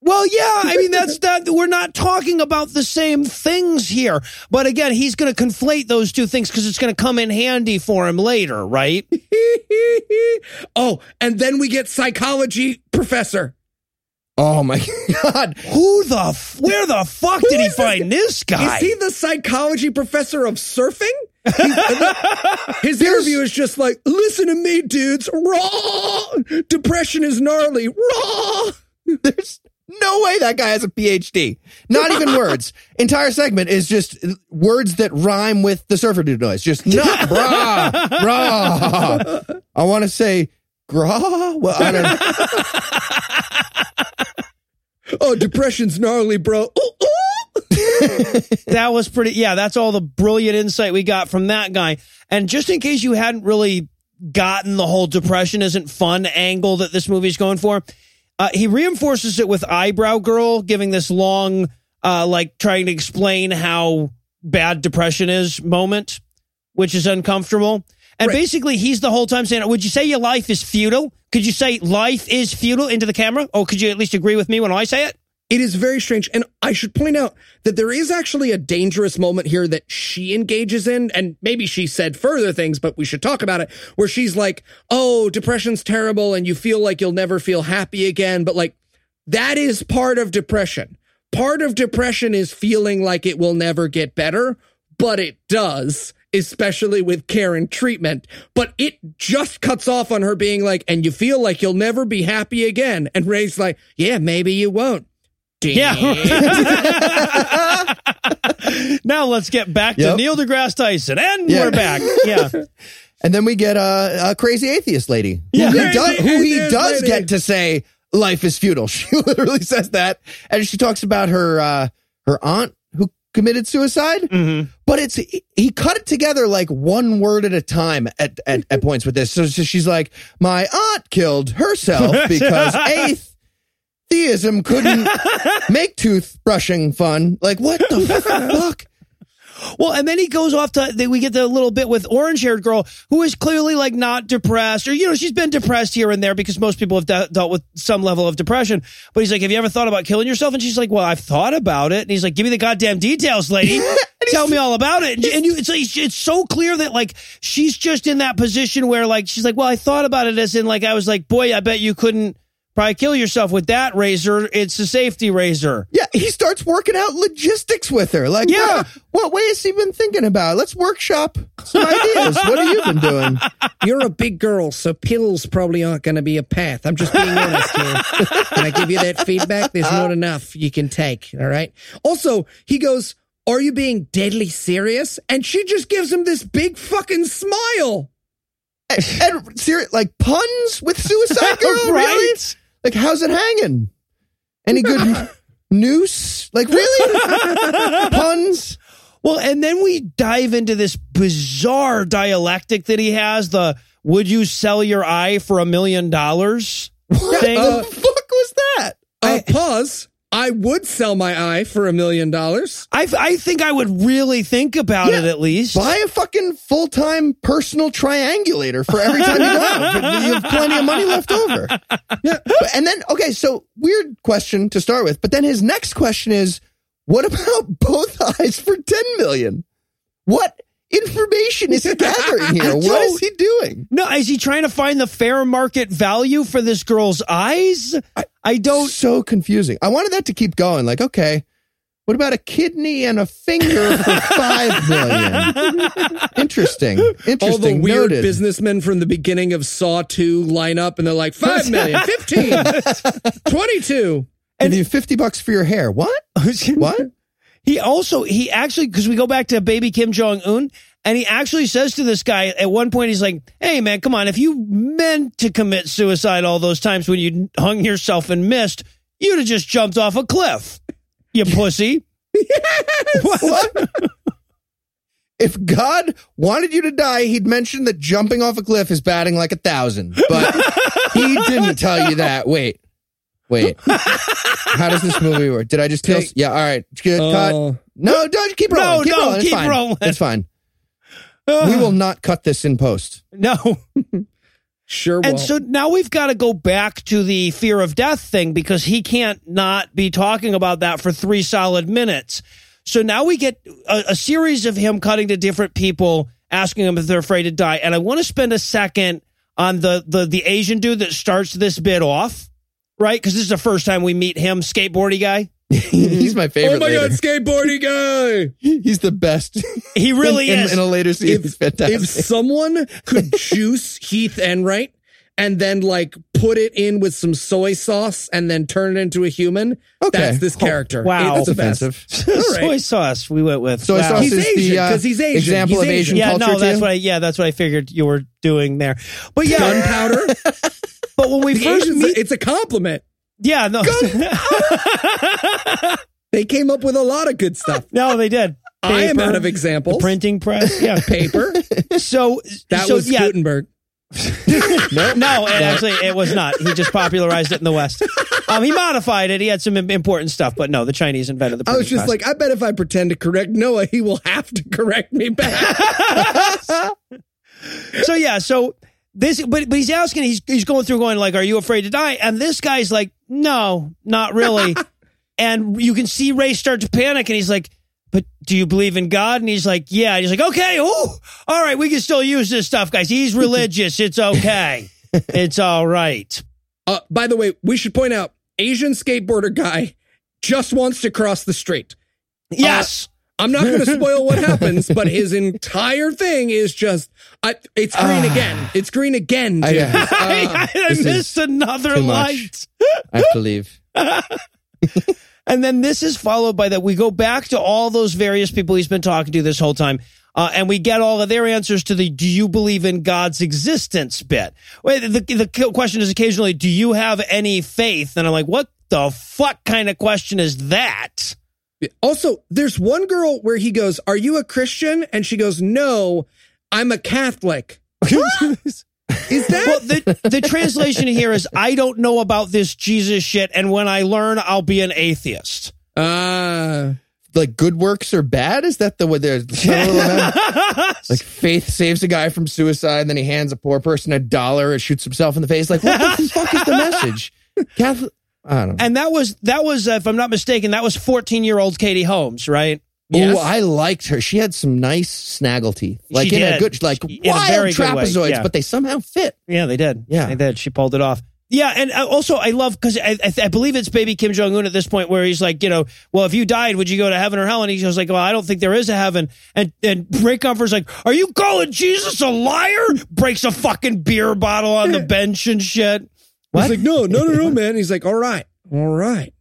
Well, yeah, I mean that's that we're not talking about the same things here. But again, he's going to conflate those two things because it's going to come in handy for him later, right? oh, and then we get psychology professor. oh, my God. Who the f- where the fuck did he find this guy? Is he the psychology professor of surfing? His interview is just like, "Listen to me, dudes. Raw depression is gnarly. Raw." There's no way that guy has a PhD. Not even words. Entire segment is just words that rhyme with the surfer dude noise. Just nah, brah, brah. I want to say grah. Well, I don't. Oh, depression's gnarly, bro. Ooh, ooh. that was pretty yeah that's all the brilliant insight we got from that guy and just in case you hadn't really gotten the whole depression isn't fun angle that this movie's going for uh, he reinforces it with eyebrow girl giving this long uh, like trying to explain how bad depression is moment which is uncomfortable. And Right. basically he's the whole time saying would you say your life is futile? Could you say life is futile into the camera? Or could you at least agree with me when i say it It is very strange. And I should point out that there is actually a dangerous moment here that she engages in. And maybe she said further things, but we should talk about it, where she's like, oh, depression's terrible and you feel like you'll never feel happy again. But like, that is part of depression. Part of depression is feeling like it will never get better, but it does. Especially with care and treatment, but it just cuts off on her being like, and you feel like you'll never be happy again. And Ray's like, yeah, maybe you won't. Yeah. now let's get back to Yep. Neil deGrasse Tyson, and Yeah. we're back. Yeah, And then we get a, a crazy atheist lady Yeah. who, he Crazy does, who he does lady. get to say life is futile. She literally says that, and she talks about her uh, her aunt who committed suicide. Mhm. But it's he cut it together like one word at a time at at, at points with this. So, so she's like, my aunt killed herself because eighth theism couldn't make toothbrushing fun. Like what the fuck? Well, and then he goes off to we get the little bit with orange haired girl who is clearly like not depressed or you know she's been depressed here and there because most people have de- dealt with some level of depression. But he's like, "Have you ever thought about killing yourself?" And she's like, "Well, I've thought about it." And he's like, "Give me the goddamn details, lady. Tell me all about it." And, and you, it's it's so clear that like she's just in that position where like she's like, "Well, I thought about it as in like I was like, boy, I bet you couldn't." Probably kill yourself with that razor. It's a safety razor. Yeah, he starts working out logistics with her. Like, Yeah. what, what way has he been thinking about? Let's workshop some ideas. what have you been doing? You're a big girl, so pills probably aren't going to be a path. I'm just being honest here. Can I give you that feedback? There's not enough you can take. All right. Also, he goes, Are you being deadly serious? And she just gives him this big fucking smile. And, and serious, like puns with Suicide Girl, really? Right? Like, how's it hanging? Any good noose? Like, really? puns? Well, and then we dive into this bizarre dialectic that he has the would you sell your eye for a million dollars thing? the fuck was that? Uh, pause. I would sell my eye for a million dollars. I, I think I would really think about Yeah. it at least. Buy a fucking full time personal triangulator for every time you go out. You have plenty of money left over. Yeah. But- And then, okay, so weird question to start with. But then his next question is what about both eyes for 10 million? What information is he gathering here? what is he doing? No, is he trying to find the fair market value for this girl's eyes? I, don't. So confusing. I wanted that to keep going. Like, okay, what about a kidney and a finger for 5 million? Interesting. Interesting. All the weird Noted. businessmen from the beginning of Saw 2 line up and they're like, 5 million, 15, 22. Give you 50 bucks for your hair. What? What? He also he actually because we go back to baby Kim Jong Un and he actually says to this guy at one point he's like, "Hey man, come on! If you meant to commit suicide all those times when you hung yourself and missed, you'd have just jumped off a cliff, you pussy." What? if God wanted you to die, he'd mention that jumping off a cliff is batting like a thousand. But he didn't tell you that. Wait. Wait. How does this movie work? Did I just kill? Take- yeah, all right. Good, uh, cut. No, don't keep rolling. No, keep no, rolling. It's keep fine. rolling. It's fine. we will not cut this in post. No. Sure And won't. so now we've got to go back to the fear of death thing because he can't not be talking about that for three solid minutes. So now we get a, a series of him cutting to different people, asking them if they're afraid to die. And I want to spend a second on the the the Asian dude that starts this bit off, right? Because this is the first time we meet him, skateboardy guy. He's my favorite. oh my later. God, skateboarding guy. He's the best. He really in, is. In a later scene, if, he's fantastic. if someone could juice Heath Enright and then like put it in with some soy sauce and then turn it into a human, Okay. that's this character. wow. It's the That's best. offensive. Soy sauce. We went with Soy Wow. sauce He's is Asian, the uh, 'cause he's Asian. example He's of Asian Asian. Yeah, culture. no, that's you? what I. Yeah, that's what I figured you were doing there. But yeah, Gunpowder. But when we The first Asians, meet, it's a compliment. yeah, no, They came up with a lot of good stuff. no, they did. I am out of examples. printing press. Yeah, Paper. so That so, was yeah. Gutenberg. No, it actually it was not. He just popularized it in the West. Um, he modified it. He had some important stuff, but no, the Chinese invented the. I was just press. like, I bet if I pretend to correct Noah, he will have to correct me back. so yeah, so this, but but he's asking, he's he's going through, going like, "Are you afraid to die?" And this guy's like, "No, not really." and you can see Ray start to panic, and he's like, "But do you believe in God?" And he's like, "Yeah." And he's like, "Okay, ooh, all right, we can still use this stuff, guys. He's religious. It's okay. it's all right." Uh, by the way, we should point out Asian skateboarder guy just wants to cross the street. Yes. I'm not going to spoil what happens, but his entire thing is just I, it's green again. It's green again. I, Dude. uh, I, I this is missed another light. I have to leave. And then this is followed by that. We go back to all those various people he's been talking to this whole time. Uh, and we get all of their answers to the "Do you believe in God's existence?" bit. Wait, the, the question is occasionally, "Do you have any faith?" And I'm like, "What the fuck kind of question is that?" Also, there's one girl where he goes, "Are you a Christian?" and she goes, "No, I'm a Catholic." Is that Well, the the translation here is I don't know about this Jesus shit, and when I learn, I'll be an atheist. uh Like good works are bad? Is that the way they're like faith saves a guy from suicide, and then he hands a poor person a dollar and shoots himself in the face? Like what the fuck is the message? Catholic I don't know. And that was that was, uh, if I'm not mistaken, that was 14 year old Katie Holmes, right? Yes. Oh, I liked her. She had some nice snaggle teeth, like She in a did. good, like She- in a wild very good trapezoids, yeah. but they somehow fit. Yeah, they did. Yeah. they did. She pulled it off. Yeah, and uh, also I love because I, I, I believe it's baby Kim Jong Un at this point where he's like, you know, well, if you died, would you go to heaven or hell? And he goes like, well, I don't think there is a heaven. And and Ray Comfort's like, are you calling Jesus a liar? Breaks a fucking beer bottle on the bench and shit. He's like, no, no, no, no, man. He's like, all right, all right,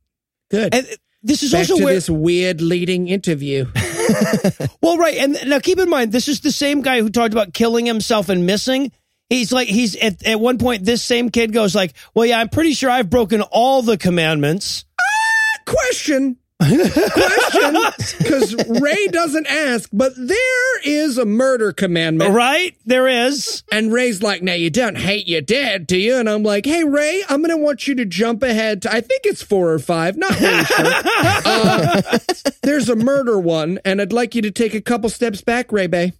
good. And this is Back also to where this weird leading interview. Well, right, and now keep in mind, this is the same guy who talked about killing himself and missing. He's like, he's at, at one point, this same kid goes like, "Well, yeah, I'm pretty sure I've broken all the commandments." Ah, question. Question. Because Ray doesn't ask, but there is a murder commandment. Right? There is. And Ray's like, now you don't hate your dad, do you? And I'm like, hey, Ray, I'm going to want you to jump ahead to, I think it's four or five, not really sure. Uh, there's a murder one, and I'd like you to take a couple steps back, Ray Bay.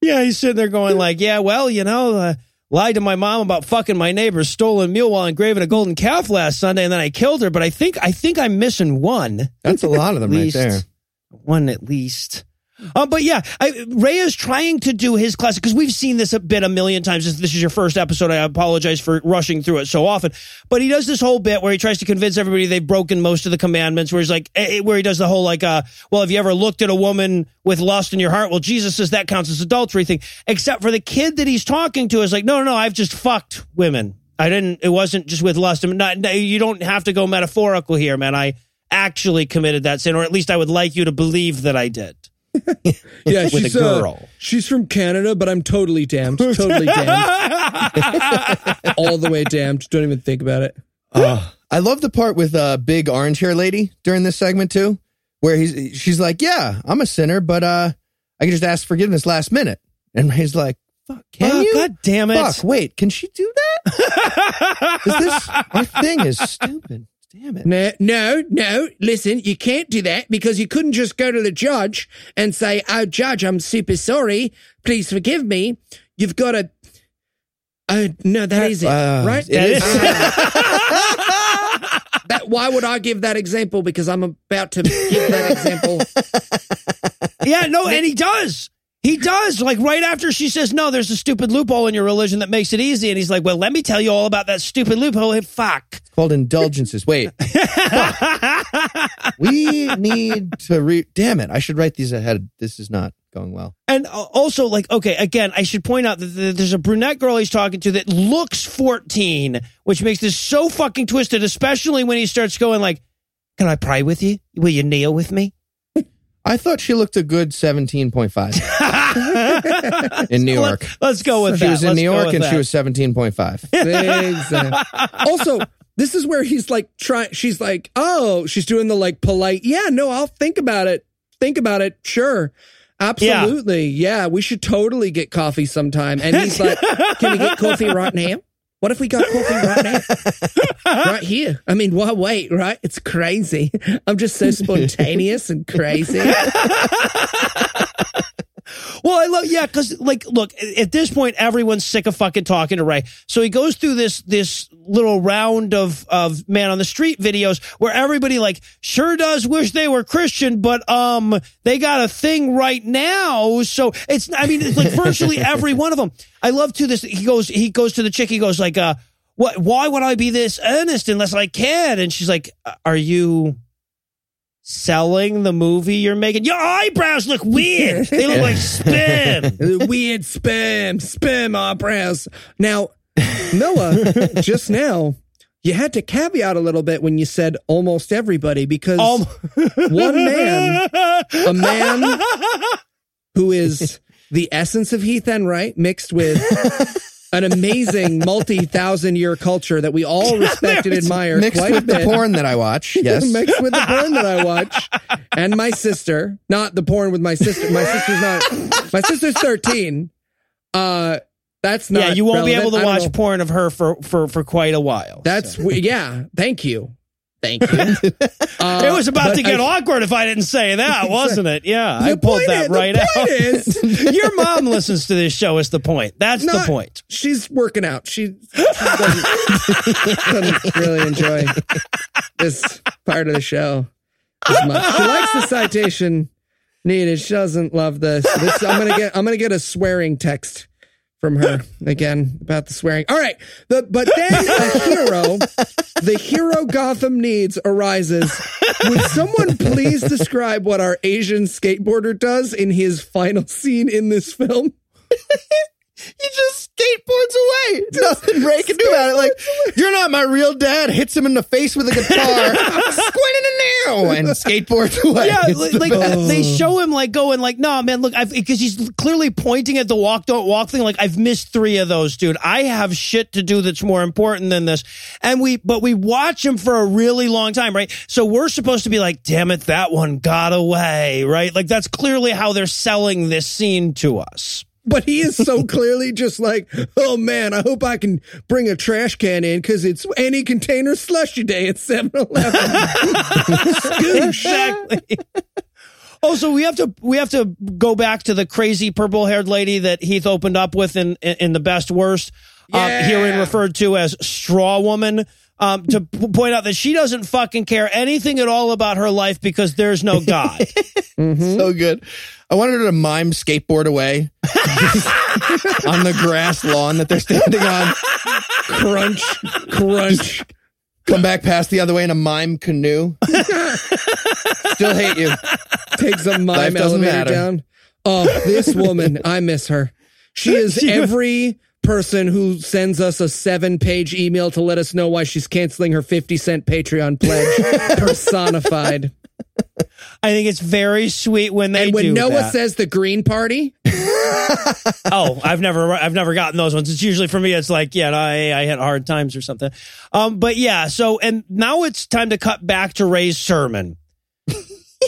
Yeah, he's sitting there going like, "Yeah, well, you know, uh, lied to my mom about fucking my neighbor's stolen mule while engraving a golden calf last Sunday, and then I killed her. But I think I think I'm missing one. That's a lot of them right least. there. One at least. Um, but yeah, I, Ray is trying to do his classic because we've seen this a bit a million times. This, this is your first episode. I apologize for rushing through it so often. But he does this whole bit where he tries to convince everybody they've broken most of the commandments. Where he's like, eh, eh, where he does the whole like, uh, well, have you ever looked at a woman with lust in your heart? Well, Jesus says that counts as adultery thing. Except for the kid that he's talking to is like, no, no, no, I've just fucked women. I didn't. It wasn't just with lust. I mean, not, you don't have to go metaphorical here, man. I actually committed that sin, or at least I would like you to believe that I did. Yeah, With a she's girl. she's from Canada, but I'm totally damned. Totally damned. All the way damned. Don't even think about it. I love the part with uh big orange hair lady during this segment too, where he's she's like, "Yeah, I'm a sinner, but uh I can just ask forgiveness last minute," and he's like, "Fuck, can Oh, you? God damn it. Fuck, wait, can she do that? is this our thing is stupid? Damn it! No, no, no. Listen, you can't do that because you couldn't just go to the judge and say, "Oh, judge, I'm super sorry. Please forgive me." You've got to. Oh no, that is it, Uh, right? it is. That, why would I give that example? Because I'm about to give that example. Yeah, no, and he does. He does. Like right after she says, no, there's a stupid loophole in your religion that makes it easy. And he's like, well, let me tell you all about that stupid loophole. Hey, fuck. called indulgences. Wait, we need to re. Damn it! I should write these ahead. This is not going well. And also, like, okay, again, I should point out that there's a brunette girl he's talking to that looks 14, which makes this so fucking twisted, especially when he starts going like, can I pray with you? Will you kneel with me? I thought she looked a good seventeen point five in New York. Let's go with that. She was in Let's New York and that. she was seventeen point five. Exactly. Also, this is where he's like trying. She's like, "Oh, she's doing the like polite. Yeah, no, I'll think about it. Think about it. Sure." Absolutely. Yeah. we should totally get coffee sometime. And he's like, Can we get coffee right now? What if we got coffee right now? right here. I mean, why wait, right? It's crazy. I'm just so spontaneous and crazy. Well, I love yeah, because like, look, at this point, everyone's sick of fucking talking to Ray. So he goes through this this little round of of man on the street videos where everybody like sure does wish they were Christian, but um, they got a thing right now. So it's I mean, it's like virtually every one of them. I love to this. He goes he goes to the chick. He goes like, uh, what? Why would I be this earnest unless I can? And she's like, are you? Selling the movie you're making. Your eyebrows look weird. They look like spin. Weird spam, spam eyebrows. Now, Noah, just now, you had to caveat a little bit when you said almost everybody because Um, one man, a man who is the essence of Heath Enright mixed with an amazing multi-thousand year culture that we all respect and admire Mixed quite a with the porn that I watch. Yes. mixed with the porn that I watch, and my sister. Not the porn with my sister. My sister's not. My sister's thirteen. Uh, that's not. yeah, you won't be able to watch know. porn of her for for for quite a while. That's we- yeah. Thank you. Thank you. Uh, it was about to get I- awkward if I didn't say that, wasn't it? Yeah, I pulled that is- right out. is- Your mom listens to this show. Is the point? That's the point. She's working out. She, she doesn't, doesn't really enjoy this part of the show as much. She likes the citation needed. She doesn't love this. this I'm gonna get. I'm gonna get a swearing text from her again about the swearing. All right, the, but then a hero, the hero Gotham needs arises. Would someone please describe what our Asian skateboarder does in his final scene in this film? He just skateboards away. Nothing Ray can do about it. Like, you're not my real dad. Hits him in the face with a guitar. Squint in now and skateboards away. Yeah, It's like, the they show him like going like, "No, man, look, I've because he's clearly pointing at the walk don't walk thing. Like, I've missed three of those, dude. I have shit to do that's more important than this." And we, but we watch him for a really long time, right? So we're supposed to be like, "Damn it, that one got away," right? Like that's clearly how they're selling this scene to us. But he is so clearly just like, oh man, I hope I can bring a trash can in because it's any container slushy day at 7 Eleven. exactly. Oh, so we have to we have to go back to the crazy purple haired lady that Heath opened up with in in, in the best worst, uh, Yeah. herein referred to as Straw Woman. Um, to p- point out that she doesn't fucking care anything at all about her life because there's no God. so good. I wanted her to mime skateboard away on the grass lawn that they're standing on. crunch, crunch. Come back past the other way in a mime canoe. Still hate you. Takes a mime elevator matter. down. Oh, this woman, I miss her. She is every person who sends us a seven page email to let us know why she's canceling her 50 cent Patreon pledge personified. I think it's very sweet when they and when Noah that. says the Green Party, oh, I've never, I've never gotten those ones. It's usually for me. It's like, yeah, I, I had hard times or something. Um, but yeah. So, and now it's time to cut back to Ray's sermon,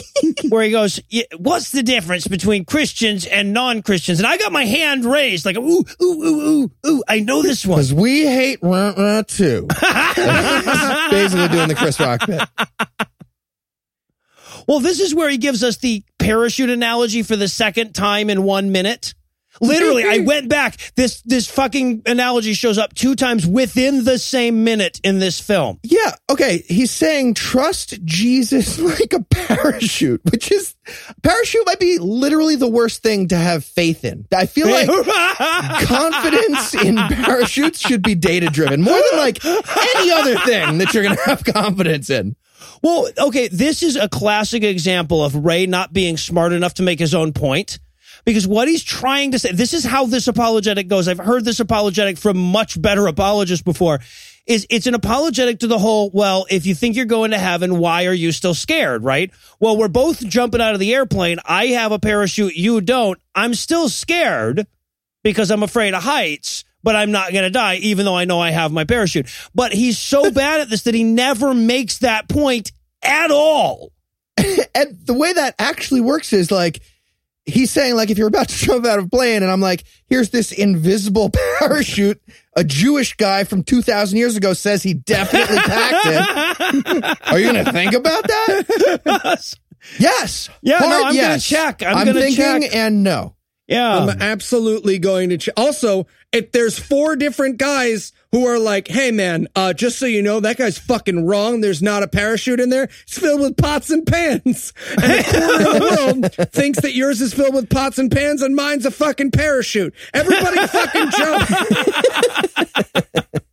where he goes, "What's the difference between Christians and non-Christians?" And I got my hand raised, like, ooh, ooh, ooh, ooh, ooh. I know this one. Because we hate rah, too. Basically doing the Chris Rock bit. Well, this is where he gives us the parachute analogy for the second time in one minute. Literally, I went back. This this fucking analogy shows up two times within the same minute in this film. Yeah. Okay. He's saying trust Jesus like a parachute, which is parachute might be literally the worst thing to have faith in. I feel like confidence in parachutes should be data driven more than like any other thing that you're going to have confidence in. Well, okay, this is a classic example of Ray not being smart enough to make his own point. Because what he's trying to say, this is how this apologetic goes. I've heard this apologetic from much better apologists before. Is it's an apologetic to the whole, well, if you think you're going to heaven, why are you still scared, right? Well, we're both jumping out of the airplane. I have a parachute, you don't. I'm still scared because I'm afraid of heights, but I'm not going to die, even though I know I have my parachute. But he's so bad at this that he never makes that point at all. And the way that actually works is like, he's saying like if you're about to jump out of a plane and I'm like, here's this invisible parachute. A Jewish guy from 2000 years ago says he definitely packed it. Are you going to think about that? Yes. Yeah, no, I'm gonna check. I'm gonna thinking check. and no. Yeah. I'm absolutely going to. check also, if there's four different guys who are like, "Hey, man, uh, just so you know, that guy's fucking wrong. There's not a parachute in there. It's filled with pots and pans." And a quarter of the world thinks that yours is filled with pots and pans, and mine's a fucking parachute. Everybody fucking jump!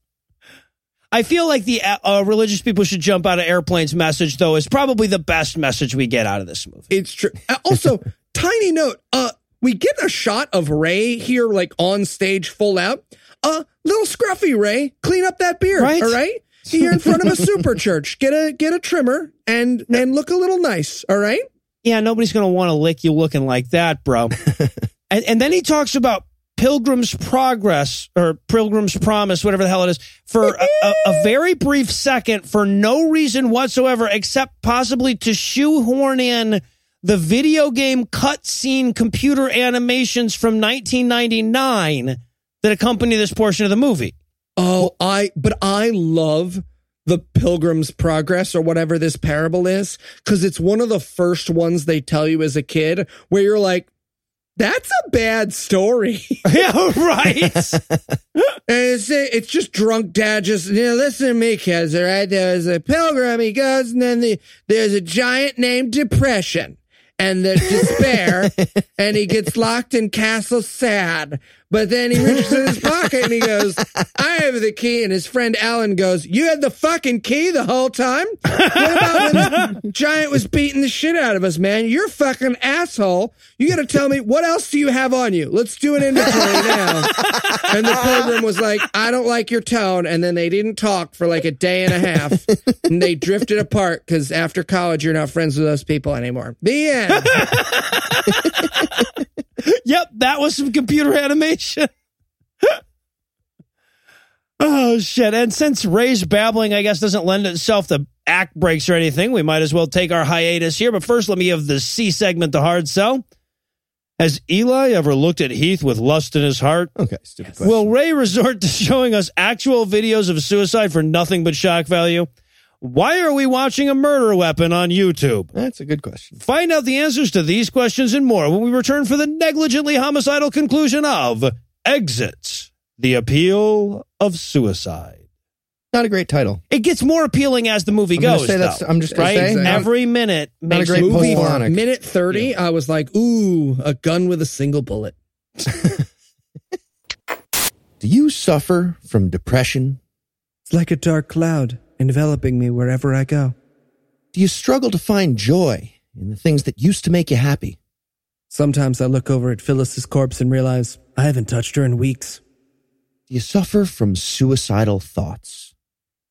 I feel like the uh, uh, religious people should jump out of airplanes message, though, is probably the best message we get out of this movie. It's true. Uh, Also, tiny note. Uh, we get a shot of Ray here, like on stage, full out. Uh, little scruffy Ray, clean up that beard. Right. All right. You're in front of a super church. Get a get a trimmer and and look a little nice. All right. Yeah, nobody's going to want to lick you looking like that, bro. and, and then he talks about Pilgrim's Progress or Pilgrim's Promise, whatever the hell it is, for a, a, a very brief second for no reason whatsoever, except possibly to shoehorn in the video game cutscene computer animations from 1999 that accompany this portion of the movie. Oh, I but I love the Pilgrim's Progress or whatever this parable is because it's one of the first ones they tell you as a kid where you're like, that's a bad story. yeah, right. And it's, it's just drunk dad just, you know, listen to me, kids, all right? There's a pilgrim, he goes, and then the, there's a giant named Depression and the despair, and he gets locked in Castle Sad. But then he reaches in his pocket and he goes, I have the key. And his friend Alan goes, You had the fucking key the whole time? What about when the giant was beating the shit out of us, man? You're a fucking asshole. You got to tell me, what else do you have on you? Let's do an inventory now. And the pilgrim was like, I don't like your tone. And then they didn't talk for like a day and a half. And they drifted apart because after college, you're not friends with those people anymore. The end. yep, that was some computer animation. oh shit! And since Ray's babbling, I guess doesn't lend itself to act breaks or anything, we might as well take our hiatus here. But first, let me give the C segment the hard sell. Has Eli ever looked at Heath with lust in his heart? Okay, stupid question. Will Ray resort to showing us actual videos of suicide for nothing but shock value? Why are we watching a murder weapon on YouTube? That's a good question. Find out the answers to these questions and more when we return for the negligently homicidal conclusion of Exits The Appeal of Suicide. Not a great title. It gets more appealing as the movie I'm goes. say that's- though, I'm just gonna right. say- Every minute Not a great movie more. post-moronic. minute 30, I was like, ooh, a gun with a single bullet. Do you suffer from depression? It's like a dark cloud enveloping me wherever I go. Do you struggle to find joy in the things that used to make you happy? Sometimes I look over at Phyllis's corpse and realize I haven't touched her in weeks. Do you suffer from suicidal thoughts?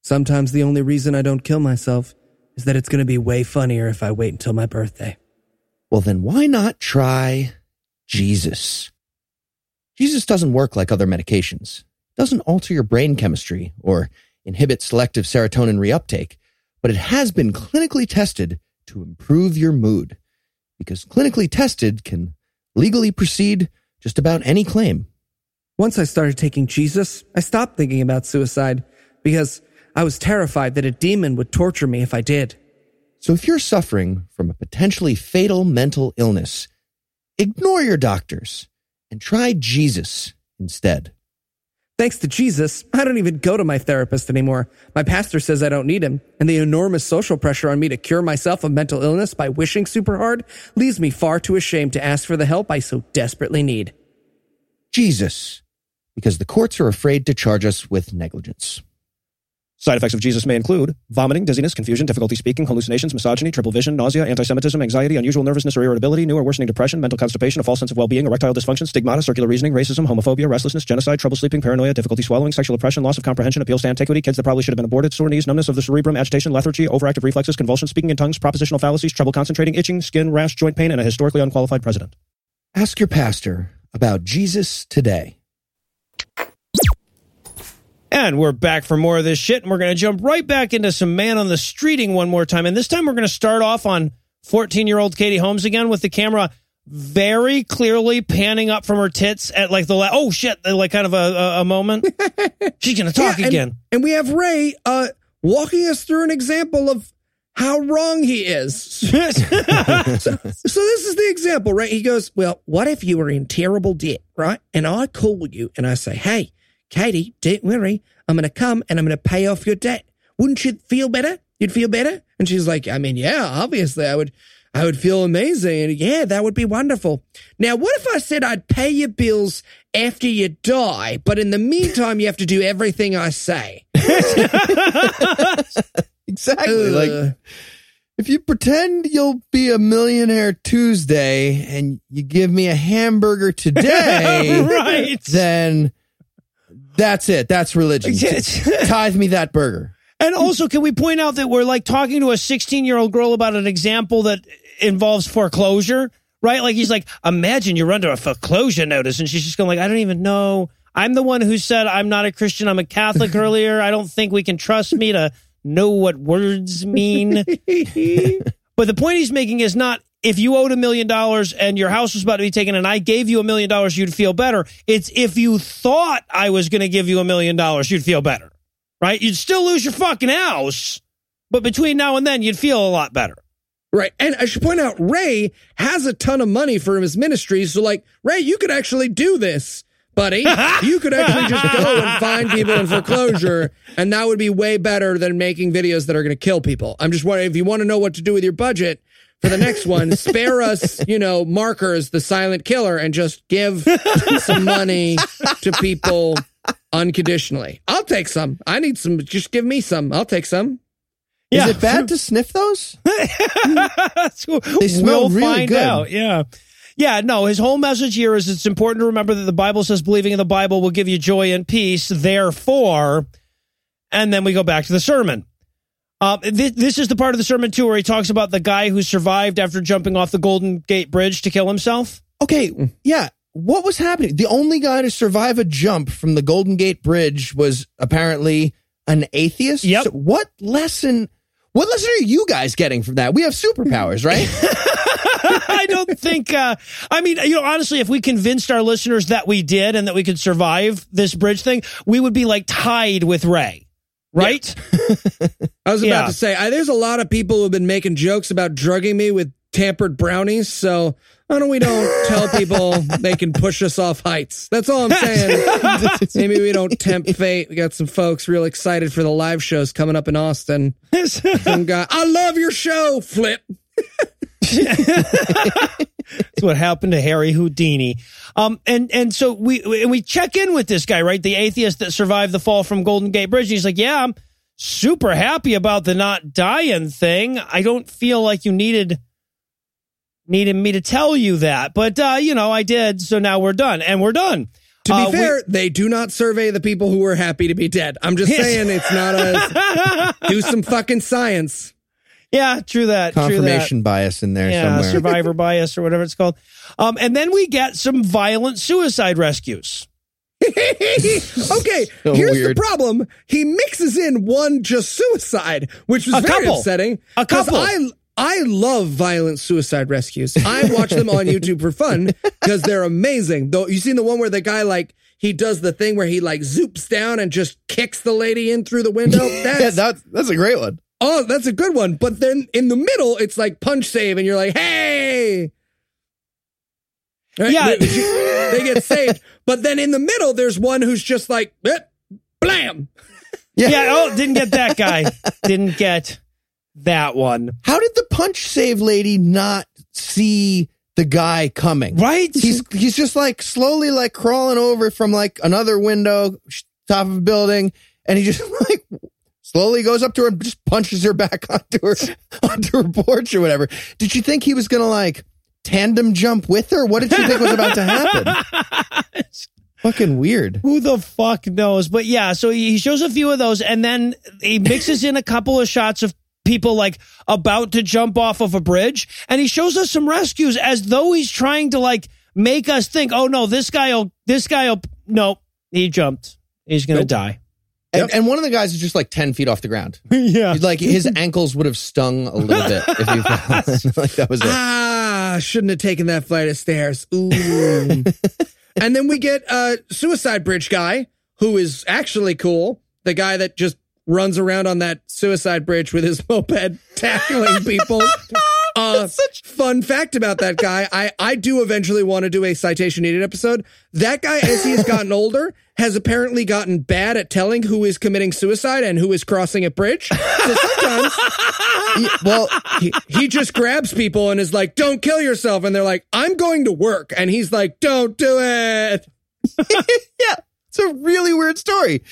Sometimes the only reason I don't kill myself is that it's going to be way funnier if I wait until my birthday. Well, then why not try Jesus? Jesus doesn't work like other medications. It doesn't alter your brain chemistry or inhibit selective serotonin reuptake, but it has been clinically tested to improve your mood because clinically tested can legally precede just about any claim. Once I started taking Jesus, I stopped thinking about suicide because I was terrified that a demon would torture me if I did. So if you're suffering from a potentially fatal mental illness, ignore your doctors and try Jesus instead. Thanks to Jesus, I don't even go to my therapist anymore. My pastor says I don't need him, and the enormous social pressure on me to cure myself of mental illness by wishing super hard leaves me far too ashamed to ask for the help I so desperately need. Jesus, because the courts are afraid to charge us with negligence. Side effects of Jesus may include vomiting, dizziness, confusion, difficulty speaking, hallucinations, misogyny, triple vision, nausea, anti-Semitism, anxiety, unusual nervousness or irritability, new or worsening depression, mental constipation, a false sense of well-being, erectile dysfunction, stigmata, circular reasoning, racism, homophobia, restlessness, genocide, trouble sleeping, paranoia, difficulty swallowing, sexual oppression, loss of comprehension, appeals to antiquity, kids that probably should have been aborted, sore knees, numbness of the cerebrum, agitation, lethargy, overactive reflexes, convulsions, speaking in tongues, propositional fallacies, trouble concentrating, itching, skin, rash, joint pain, and a historically unqualified president. Ask your pastor about Jesus today. And we're back for more of this shit, and we're going to jump right back into some man on the streeting one more time. And this time we're going to start off on 14 year old Katie Holmes again with the camera very clearly panning up from her tits at like the la- oh shit, like kind of a, a, a moment. She's going to talk Yeah, and- again. And we have Ray uh, walking us through an example of how wrong he is. So this is the example, right? He goes, Well, what if you were in terrible debt, right? And I call you and I say, Hey, Katie, don't worry. I'm going to come and I'm going to pay off your debt. Wouldn't you feel better? You'd feel better? And she's like, I mean, yeah, obviously I would. I would feel amazing. And yeah, that would be wonderful. Now, what if I said I'd pay your bills after you die, but in the meantime, you have to do everything I say? Exactly. Ugh. Like if you pretend you'll be a millionaire Tuesday and you give me a hamburger today, right. then that's it. That's religion. Tithe me that burger. And also, can we point out that we're like talking to a 16 year old girl about an example that involves foreclosure, right? Like he's like, imagine you're under a foreclosure notice, and she's just going like, I don't even know. I'm the one who said I'm not a Christian. I'm a Catholic earlier. I don't think we can trust me to know what words mean. but the point he's making is not if you owed a million dollars and your house was about to be taken and I gave you a million dollars, you'd feel better. It's if you thought I was going to give you a million dollars, you'd feel better, right? You'd still lose your fucking house, but between now and then, you'd feel a lot better. Right. And I should point out, Ray has a ton of money for his ministry. So, like, Ray, you could actually do this, buddy. you could actually just go and find people in foreclosure, and that would be way better than making videos that are going to kill people. I'm just wondering if you want to know what to do with your budget for the next one, spare us, you know, markers, the silent killer, and just give some money to people unconditionally. I'll take some. I need some. Just give me some. I'll take some. Is it bad to sniff those? they smell we'll really find good. out. Yeah. Yeah, no, his whole message here is it's important to remember that the Bible says believing in the Bible will give you joy and peace. Therefore, and then we go back to the sermon. Um, this, this is the part of the sermon too where he talks about the guy who survived after jumping off the Golden Gate Bridge to kill himself. Okay, yeah. What was happening? The only guy to survive a jump from the Golden Gate Bridge was apparently an atheist. Yep. So what lesson? What lesson are you guys getting from that? We have superpowers, right? I don't think. Uh, I mean, you know, honestly, if we convinced our listeners that we did and that we could survive this bridge thing, we would be like tied with Ray, right? I was Yeah. about to say, I, there's a lot of people who've been making jokes about drugging me with tampered brownies. So why don't we don't tell people they can push us off heights? That's all I'm saying. Maybe we don't tempt fate. We got some folks real excited for the live shows coming up in Austin. Some guy, I love your show. Flip. That's what happened to Harry Houdini. Um, and and so we we- and we check in with this guy, right? The atheist that survived the fall from Golden Gate Bridge. He's like, "Yeah, I'm super happy about the not dying thing. I don't feel like you needed needed me to tell you that, but uh, you know, I did. So now we're done, and we're done." To be Uh, we- fair, they do not survey the people who were happy to be dead. I'm just saying it's not a do some fucking science. Yeah, true that. true that. Confirmation bias in there yeah, somewhere. survivor bias or whatever it's called. Um, and then we get some violent suicide rescues. okay, So here's weird. the problem. He mixes in one just suicide, which was A very couple. upsetting. A couple. I I love violent suicide rescues. I watch them on YouTube for fun because they're amazing. Though you seen the one where the guy like he does the thing where he like zoops down and just kicks the lady in through the window. That's yeah, that, that's a great one. Oh, that's a good one. But then in the middle, it's like punch save, and you're like, hey. Right? Yeah. they, they get saved. But then in the middle, there's one who's just like, eh, blam. Yeah. oh, didn't get that guy. didn't get that one. How did the punch save lady not see the guy coming? Right? He's he's just like slowly like crawling over from like another window, top of a building, and he just like slowly goes up to her and just punches her back onto her onto her porch or whatever. Did you think he was gonna like tandem jump with her? What did you think was about to happen? Fucking weird. Who the fuck knows? But yeah, so he shows a few of those and then he mixes in a couple of shots of people like about to jump off of a bridge and he shows us some rescues as though he's trying to like make us think, oh no, this guy'll, this guy'll, no, he jumped. He's going to die. And, and one of the guys is just like ten feet off the ground. yeah. Like his ankles would have stung a little bit if he fell. like that was it. Ah, shouldn't have taken that flight of stairs. Ooh. and then we get a suicide bridge guy who is actually cool. The guy that just runs around on that suicide bridge with his moped tackling people. Uh, such fun fact about that guy. I, I do eventually want to do a citation needed episode. That guy, as he has gotten older, has apparently gotten bad at telling who is committing suicide and who is crossing a bridge. So sometimes Well, he, he just grabs people and is like, don't kill yourself. And they're like, I'm going to work. And he's like, don't do it. yeah, it's a really weird story.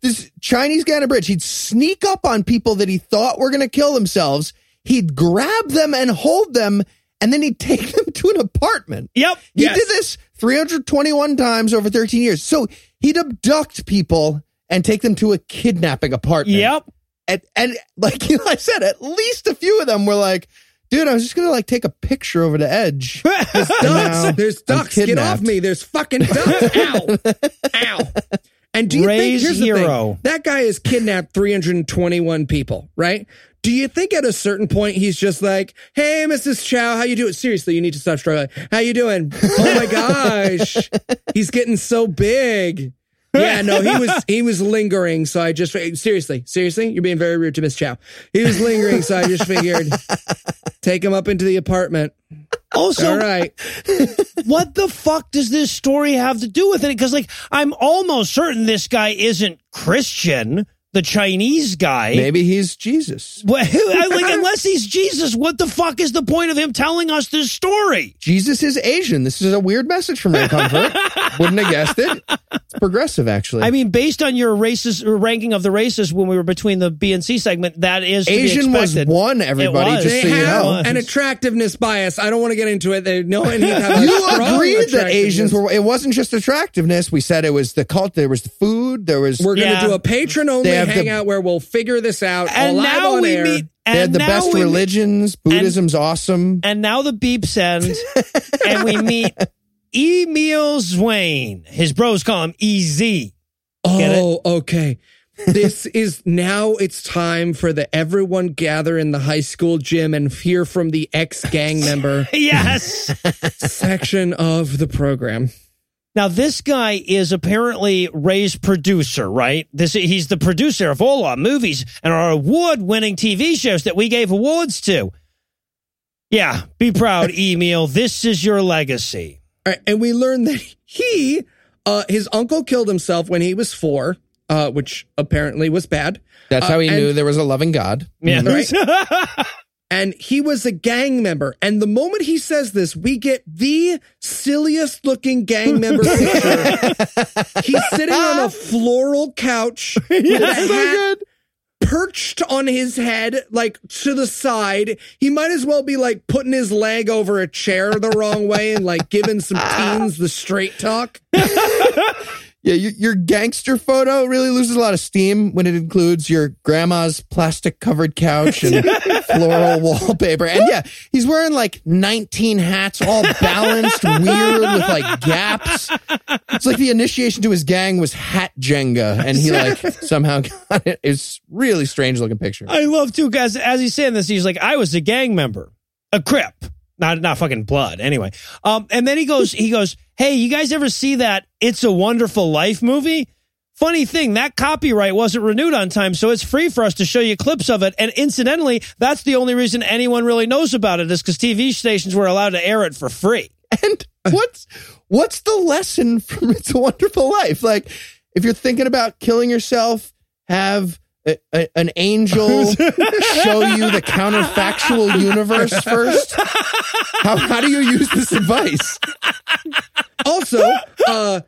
This Chinese guy on a bridge, he'd sneak up on people that he thought were going to kill themselves. He'd grab them and hold them, and then he'd take them to an apartment. Yep. He Yes. did this 321 times over 13 years. So he'd abduct people and take them to a kidnapping apartment. Yep. And, and like I said, at least a few of them were like, dude, I was just gonna like take a picture over the edge. There's ducks. There's ducks. Get off me. There's fucking ducks. Ow. Ow. And do you Ray's think here's the hero. thing, that guy has kidnapped 321 people, right? Do you think at a certain point he's just like, "Hey, Mrs. Chow, how you doing? Seriously, you need to stop struggling. How you doing? Oh my gosh, he's getting so big." Yeah, no, he was he was lingering, so I just seriously, seriously, you're being very rude to Miss Chow. He was lingering, so I just figured take him up into the apartment. Also, All right. what the fuck does this story have to do with it? Because, like, I'm almost certain this guy isn't Christian, the Chinese guy. Maybe he's Jesus. Well, like, unless he's Jesus, what the fuck is the point of him telling us this story? Jesus is Asian. This is a weird message from Ray Comfort. Wouldn't have guessed it. It's progressive, actually. I mean, based on your racist or ranking of the races when we were between the B and C segment, that is to be Asian was one. Everybody, was. just They so you know. an attractiveness bias. I don't want to get into it. They know and You agreed that Asians were. It wasn't just attractiveness. We said it was the cult. There was the food. There was. We're going to Yeah. do a patron only Have the- hangout where we'll figure this out and now we air. meet. And they had the best we meet- religions. Buddhism's awesome. and now the beeps end, and we meet Emeal Zwayne. His bros call him Ez. Oh, okay. this is now it's time for the everyone gather in the high school gym and hear from the ex gang member Yes. section of the program. Now this guy is apparently Ray's producer, right? This he's the producer of all our movies and our award-winning TV shows that we gave awards to. Yeah, be proud, Emeal. This is your legacy. All right, and we learned that he, uh, his uncle killed himself when he was four, uh, which apparently was bad. That's Uh, how he and- knew there was a loving God. Yeah. Right. and he was a gang member. And the moment he says this, we get the silliest looking gang member picture. He's sitting on a floral couch with a hat perched on his head, like to the side. He might as well be like putting his leg over a chair the wrong way and like giving some teens the straight talk. Yeah, your, your gangster photo really loses a lot of steam when it includes your grandma's plastic covered couch and floral wallpaper. And yeah, he's wearing like 19 hats, all balanced, weird with like gaps. It's like the initiation to his gang was hat Jenga, and he like somehow got it. It's really strange looking picture. I love too, guys. As he's saying this, he's like, "I was a gang member, a Crip, not not fucking blood." Anyway, um, and then he goes, he goes, "Hey, you guys ever see that It's a Wonderful Life movie?" Funny thing, that copyright wasn't renewed on time, so it's free for us to show you clips of it. And incidentally, that's the only reason anyone really knows about it is because TV stations were allowed to air it for free. And what's what's the lesson from It's a Wonderful Life? Like, if you're thinking about killing yourself, have a, a- an angel show you the counterfactual universe first. How how do you use this advice? Also, uh,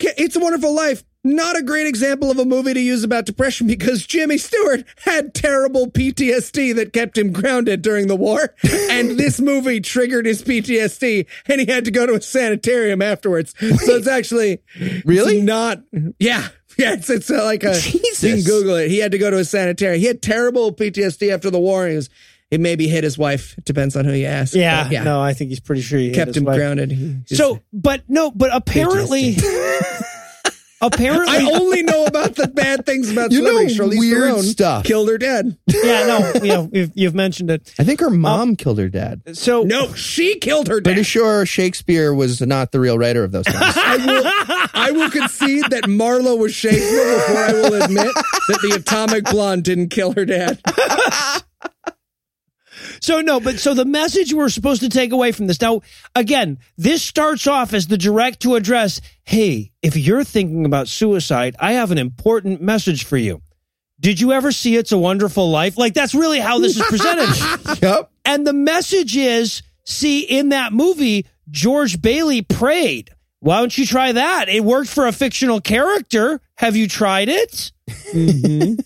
It's a Wonderful Life. Not a great example of a movie to use about depression because Jimmy Stewart had terrible PTSD that kept him grounded during the war. And this movie triggered his PTSD and he had to go to a sanitarium afterwards. So it's actually Really? it's not, yeah. Yeah, it's, it's uh, like a, Jesus. you can Google it. He had to go to a sanitarium. He had terrible PTSD after the war. He was, it maybe hit his wife. It depends on who you ask. Yeah, But yeah. no, I think he's pretty sure he hit kept his him wife. grounded. He So, but no, but apparently, apparently, I only know about the bad things about You know. Charlize weird Theron stuff. Killed her dead. yeah, no, you know, you've, you've mentioned it. I think her uh, mom killed her dad. So, No, she killed her dad. Pretty sure Shakespeare was not the real writer of those things. I will, I will concede that Marlowe was Shakespeare before I will admit that the atomic blonde didn't kill her dad. So no, but so the message we're supposed to take away from this now, again, this starts off as the direct to address. Hey, if you're thinking about suicide, I have an important message for you. Did you ever see It's a Wonderful Life? Like that's really how this is presented. yep. and the message is, see, in that movie, George Bailey prayed. Why don't you try that? It worked for a fictional character. Have you tried it? Mm-hmm.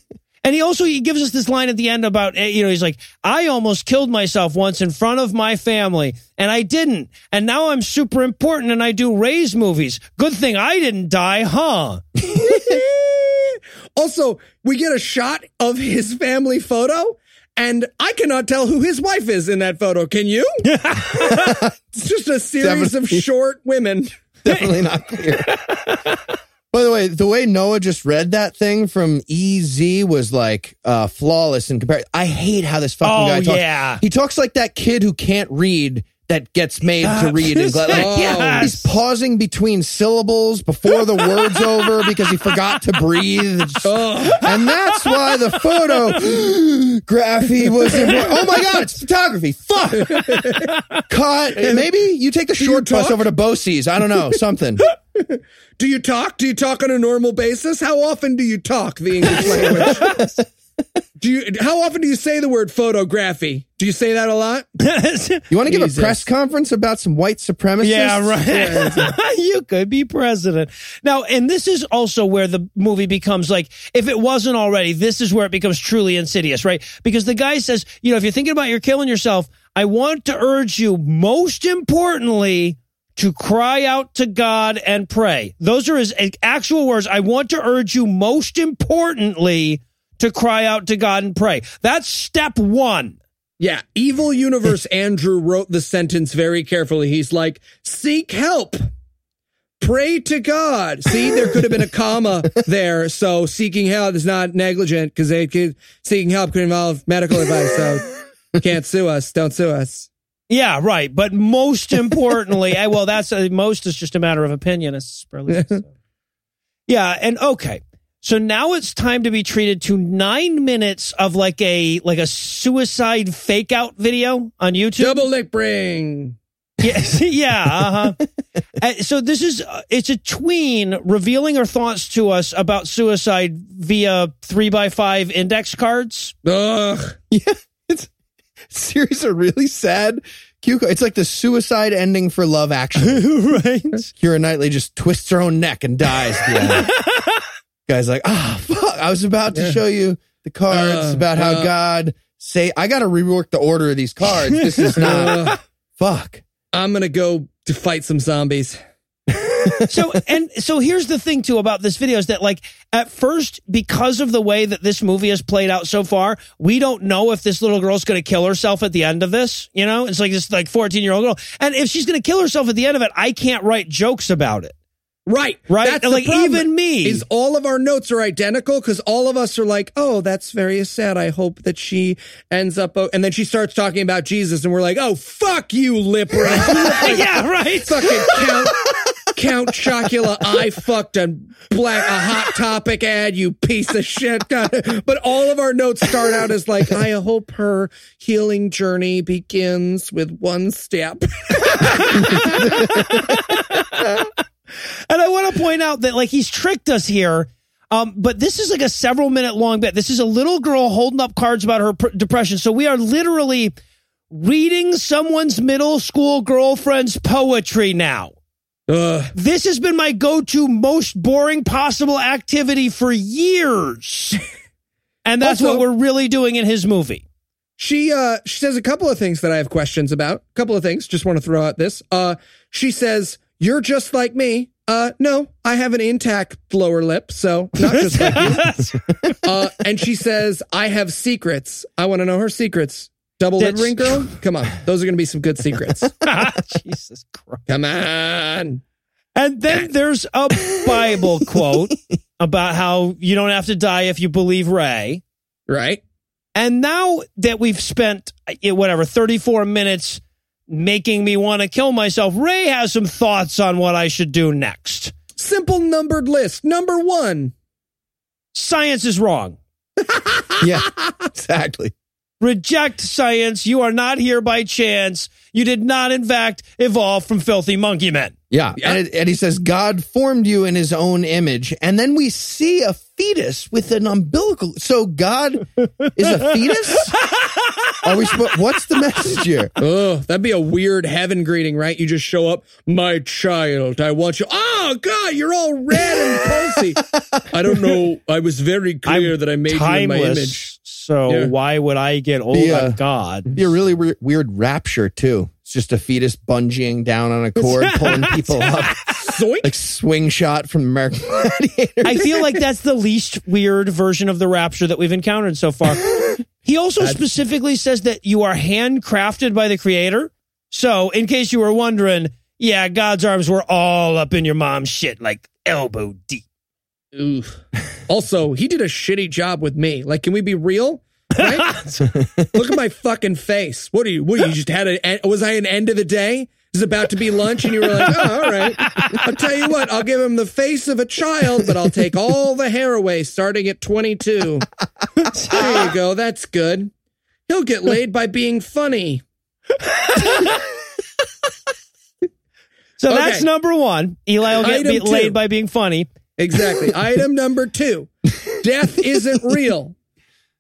And he also he gives us this line at the end about eh, you know he's like I almost killed myself once in front of my family and I didn't and now I'm super important and I do Ray's movies. Good thing I didn't die, huh? Also, we get a shot of his family photo, And I cannot tell who his wife is in that photo. Can you? it's just a series of short women. Definitely not clear. By the way, the way Noah just read that thing from EZ was like uh, flawless in comparison. I hate how this fucking Oh, guy talks. yeah. He talks like that kid who can't read that gets made to read. And like, Yes. He's pausing between syllables before the word's over because he forgot to breathe. It's- And that's why the photography was important. Oh my God, it's photography. Fuck. Cut. Maybe you take the short bus over to Bosie's. I don't know. Something. Do you talk? Do you talk on a normal basis? How often do you talk the English language? do you? How often do you say the word photography? Do you say that a lot? You want to give Jesus. a press conference about some white supremacists? Yeah, right. you could be president. Now, and this is also where the movie becomes like, if it wasn't already, this is where it becomes truly insidious, right? Because the guy says, you know, if you're thinking about you're killing yourself, I want to urge you, most importantly, to cry out to God and pray. Those are his actual words. I want to urge you, most importantly, to cry out to God and pray. That's step one. Yeah, Evil Universe Andrew wrote the sentence very carefully. He's like, seek help. Pray to God. See, there could have been a comma there. So seeking help is not negligent because seeking help could involve medical advice. So you can't sue us. Don't sue us. Yeah, right. But most importantly, eh, well, that's uh, most is just a matter of opinion. Says, so. Yeah, and okay. So now it's time to be treated to nine minutes of like a like a suicide fake out video on YouTube. Double lick bring. Yeah, yeah. Uh-huh. Uh, so this is uh, it's a tween revealing her thoughts to us about suicide via three by five index cards. Ugh. Yeah, it's series of really sad. It's like the suicide ending for Love Actually. right. Keira Knightley just twists her own neck and dies. the. Guy's like, ah, fuck! I was about to show you the cards Uh, about how uh. God say I got to rework the order of these cards. This is not Ugh. fuck. I'm going to go to fight some zombies. So and so here's the thing too about this video is that like at first because of the way that this movie has played out so far we don't know if this little girl's going to kill herself at the end of this you know it's like this like 14 year old girl and if she's going to kill herself at the end of it i can't write jokes about it Right. Right? That's Like, even me. Is all of our notes are identical because all of us are like, oh, that's very sad. I hope that she ends up. o-" And then she starts talking about Jesus, and we're like, oh, fuck you, lip ring. You look like yeah right fucking Count, Count Chocula. I fucked a black, a hot topic ad, you piece of shit. But all of our notes start out as like, I hope her healing journey begins with one step. And I want to point out that like he's tricked us here. Um, but this is like a several minute long bit. This is a little girl holding up cards about her pr- depression. So we are literally reading someone's middle school girlfriend's poetry now. This has been my go-to most boring possible activity for years. And that's Also- what we're really doing in his movie. She uh she says a couple of things that I have questions about. A couple of things. Just want to throw out this. Uh she says, You're just like me. Uh no, I have an intact lower lip, so not just like you. Uh and she says, I have secrets. I want to know her secrets. Double lip That's- ring girl? Come on. Those are gonna be some good secrets. Jesus Christ. Come on. And then there's a Bible quote about how you don't have to die if you believe Ray. Right? And now that we've spent eh, whatever 34 minutes making me want to kill myself, Ray has some thoughts on what I should do next. Simple numbered list. Number one. Science is wrong. Yeah, exactly. Reject science. You are not here by chance. You did not, in fact, evolve from filthy monkey men. Yeah. Yeah. And, it, and he says, God formed you in his own image. And then we see a fetus with an umbilical. So God is a fetus? Are we supposed, what's the message here? Oh, that'd be a weird heaven greeting, right? You just show up, my child, I want you. Oh, God, you're all red and pulsy. I don't know. I was very clear that I made you in my image. So Yeah. why would I get old The, uh, God? Be a really weird, weird rapture, too. It's just a fetus bungeeing down on a cord, pulling people up. Zoink. Like swing shot from the American Gladiator. I feel like that's the least weird version of the rapture that we've encountered so far. He also specifically says that you are handcrafted by the creator. So, in case you were wondering, yeah, God's arms were all up in your mom's shit, like elbow deep. Oof. Also, he did a shitty job with me. Like, can we be real? Right? Look at my fucking face. What are you? What are you just had a? Was I an end of the day? Is about to be lunch, and you were like, "Oh, all right." I'll tell you what. I'll give him the face of a child, but I'll take all the hair away, starting at twenty-two. There you go. That's good. He'll get laid by being funny. So Okay. that's number one. Eli will get Item be- two. laid by being funny. Exactly. Item number two: Death isn't real,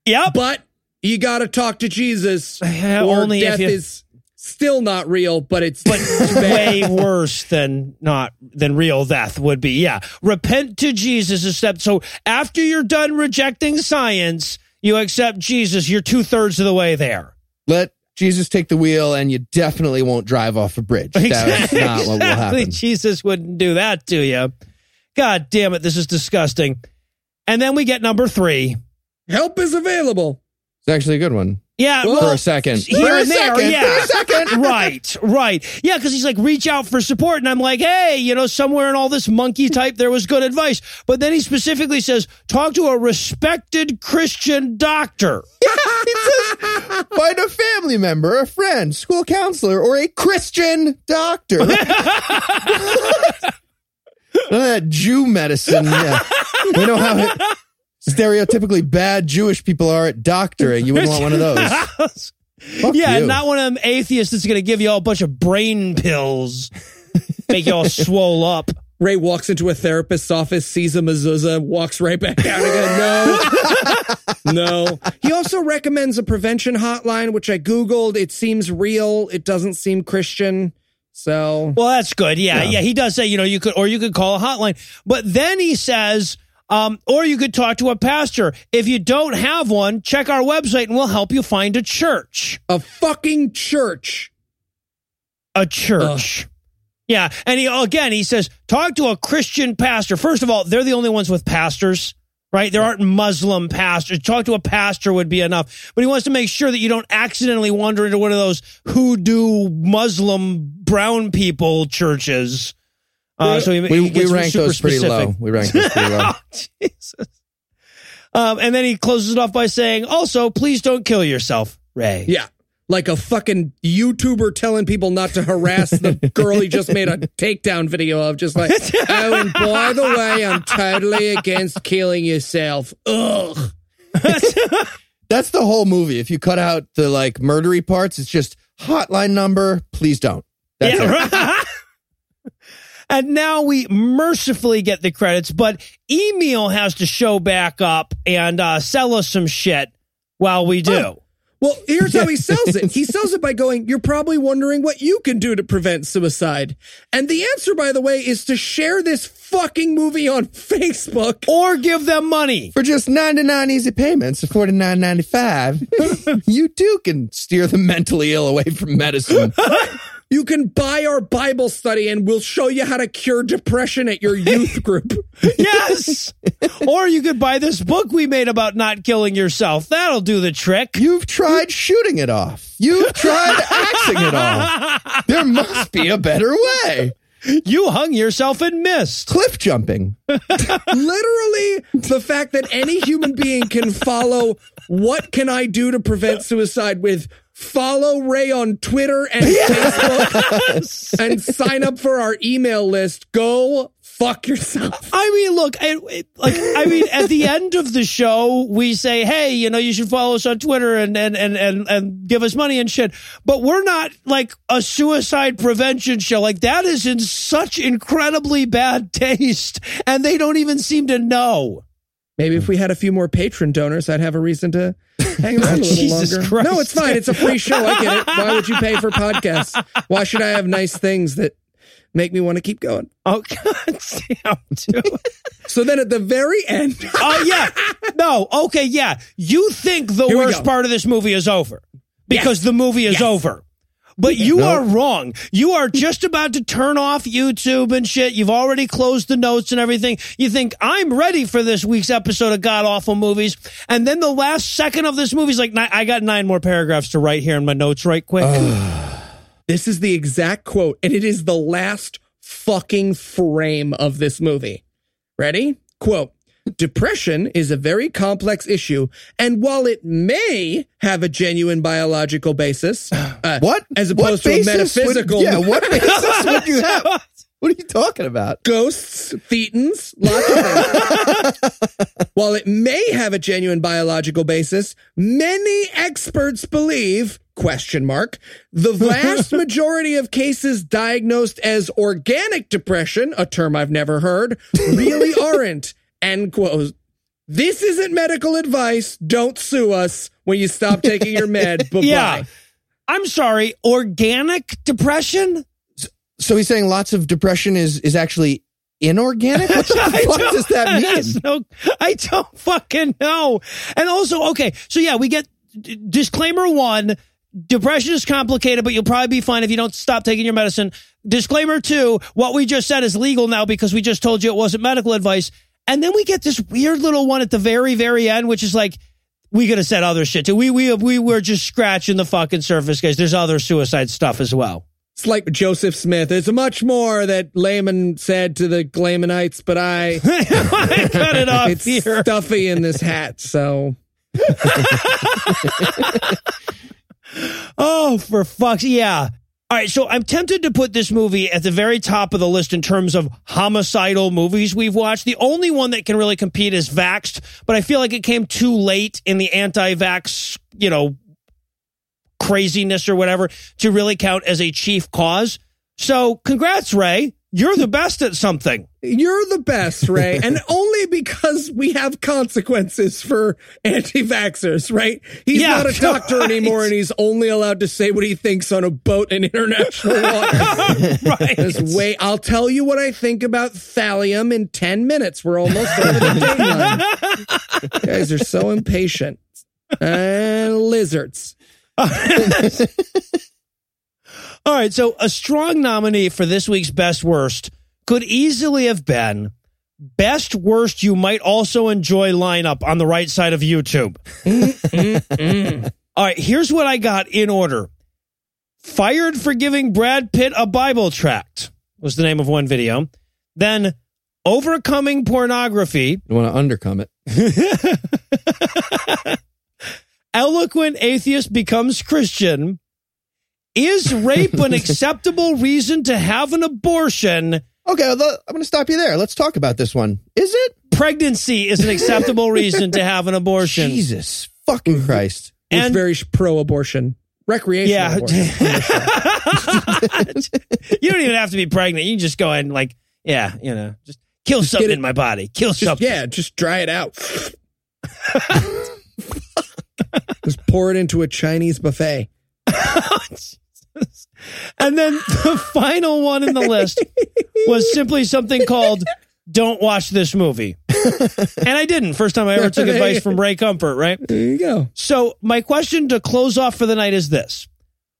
Yep. but you got to talk to Jesus. Uh, or only if death you- is still not real, but it's way worse than not than real death would be. Yeah. Repent to Jesus is step. So after you're done rejecting science, you accept Jesus. You're two thirds of the way there. Let Jesus take the wheel, and you definitely won't drive off a bridge. That's not what will Exactly. happen. Jesus wouldn't do that to you. God damn it. This is disgusting. And then we get number three. help is available. It's actually a good one. Yeah. Well, For a second. here For a and there, second. yeah. For a second. right, right. Yeah, because he's like, reach out for support. And I'm like, hey, you know, somewhere in all this monkey type, there was good advice. But then he specifically says, talk to a respected Christian doctor. He says, find a family member, a friend, school counselor, or a Christian doctor. None of that Jew medicine. Yeah. We know how stereotypically bad Jewish people are at doctoring. You wouldn't want one of those. Fuck yeah, you. not one of them atheists that's going to give you all a bunch of brain pills, make you all swole up. Ray walks into a therapist's office, sees a mezuzah, walks right back out again. No, no. He also recommends a prevention hotline, which I Googled. It seems real. It doesn't seem Christian. So, Well, that's good. Yeah, yeah. He does say, you know, you could, or you could call a hotline. But then he says, um, or you could talk to a pastor. If you don't have one, check our website and we'll help you find a church. a fucking church. A church. Yeah. And he, again, he says, talk to a Christian pastor. First of all, they're the only ones with pastors, right? There aren't Muslim pastors. Talk to a pastor would be enough. But he wants to make sure that you don't accidentally wander into one of those hoodoo Muslim brown people churches. Uh, so he, we he we rank those pretty specific. low. We rank those pretty low. Jesus. Um, and then he closes it off by saying, also, please don't kill yourself, Ray. Yeah. Like a fucking YouTuber telling people not to harass the girl he just made a takedown video of. Just like, oh, and by the way, I'm totally against killing yourself. Ugh. That's the whole movie. If you cut out the like murdery parts, it's just hotline number. Please don't. That's it. Yeah, right. and now we mercifully get the credits, but Emeal has to show back up and uh, sell us some shit while we do. Well, here's how he sells it. He sells it by going, You're probably wondering what you can do to prevent suicide. And the answer, by the way, is to share this fucking movie on Facebook. Or give them money. For just 99 easy payments of 49.95, you too can steer the mentally ill away from medicine. You can buy our Bible study and we'll show you how to cure depression at your youth group. Yes. or you could buy this book we made about not killing yourself. That'll do the trick. You've tried shooting it off. You've tried axing it off. There must be a better way. You hung yourself and missed. Cliff jumping. Literally, the fact that any human being can follow what can I do to prevent suicide with follow Ray on Twitter and Facebook and sign up for our email list. Go fuck yourself. I mean, look, it- like, I mean, at the end of the show, we say, hey, you know, you should follow us on Twitter and, and, and, and, and give us money and shit. But we're not like a suicide prevention show. Like, that is in such incredibly bad taste. And they don't even seem to know. Maybe if we had a few more patron donors, I'd have a reason to hang around a little Jesus longer. Christ. No, it's fine. It's a free show. I get it. Why would you pay for podcasts? Why should I have nice things that make me want to keep going? Oh, God damn. So then at the very end, Oh, yeah. No, okay, yeah. You think the Here worst part of this movie is over because the movie is Yes. over. But you are wrong. You are just about to turn off YouTube and shit. You've already closed the notes and everything. You think, I'm ready for this week's episode of God Awful Movies. And then the last second of this movie is like, I got nine more paragraphs to write here in my notes right quick. This is the exact quote, and it is the last fucking frame of this movie. Ready? Quote. Depression is a very complex issue, and while it may have a genuine biological basis, uh, What? as What opposed to a metaphysical, Would, yeah, what basis would you have? What are you talking about? ghosts, thetans, lots of things. While it may have a genuine biological basis, many experts believe question mark the vast majority of cases diagnosed as organic depression, a term I've never heard, really aren't. End quote. This isn't medical advice. Don't sue us when you stop taking your med. Bye bye. yeah. I'm sorry. Organic depression? So he's saying lots of depression is is actually inorganic. What the fuck does that mean? no- I don't fucking know. And also, okay, so yeah, we get disclaimer one. Depression is complicated, but you'll probably be fine if you don't stop taking your medicine. Disclaimer two, what we just said is legal now because we just told you it wasn't medical advice. And then we get this weird little one at the very, very end, which is like, we could have said other shit too. We, we, we were just scratching the fucking surface, guys. There's other suicide stuff as well. It's like Joseph Smith. There's much more that Laman said to the Lamanites, but I I cut it off it's here. stuffy in this hat, so Oh, for fuck's yeah. All right, so I'm tempted to put this movie at the very top of the list in terms of homicidal movies we've watched. The only one that can really compete is Vaxxed, but I feel like it came too late in the anti-vax, you know, craziness or whatever to really count as a chief cause. So, congrats, Ray. You're the best at something. you're the best, Ray, and only because we have consequences for anti-vaxxers, right? He's Yeah, not a doctor right. anymore, and he's only allowed to say what he thinks on a boat in international waters. right. Just wait, I'll tell you what I think about thallium in ten minutes. We're almost over the guys are so impatient. And lizards. All right, so a strong nominee for this week's best worst could easily have been best worst you might also enjoy lineup on the right side of YouTube. All right, here's what I got in order. Fired for giving Brad Pitt a Bible tract was the name of one video. Then overcoming pornography, You want to undercome it? eloquent atheist becomes Christian. Is rape an acceptable reason to have an abortion? Okay, I'm going to stop you there. Let's talk about this one. Is it? Pregnancy is an acceptable reason to have an abortion. Jesus fucking Christ. It's And- very pro-abortion. Recreational Yeah. abortion. you don't even have to be pregnant. You can just go ahead and like, yeah, you know, just kill something it- in my body. Kill Just, something. yeah, just dry it out. just pour it into a Chinese buffet. And then the final one in the list was simply something called "Don't watch this movie," and I didn't. First time I ever took advice from Ray Comfort. Right. There you go. So my question to close off for the night is this: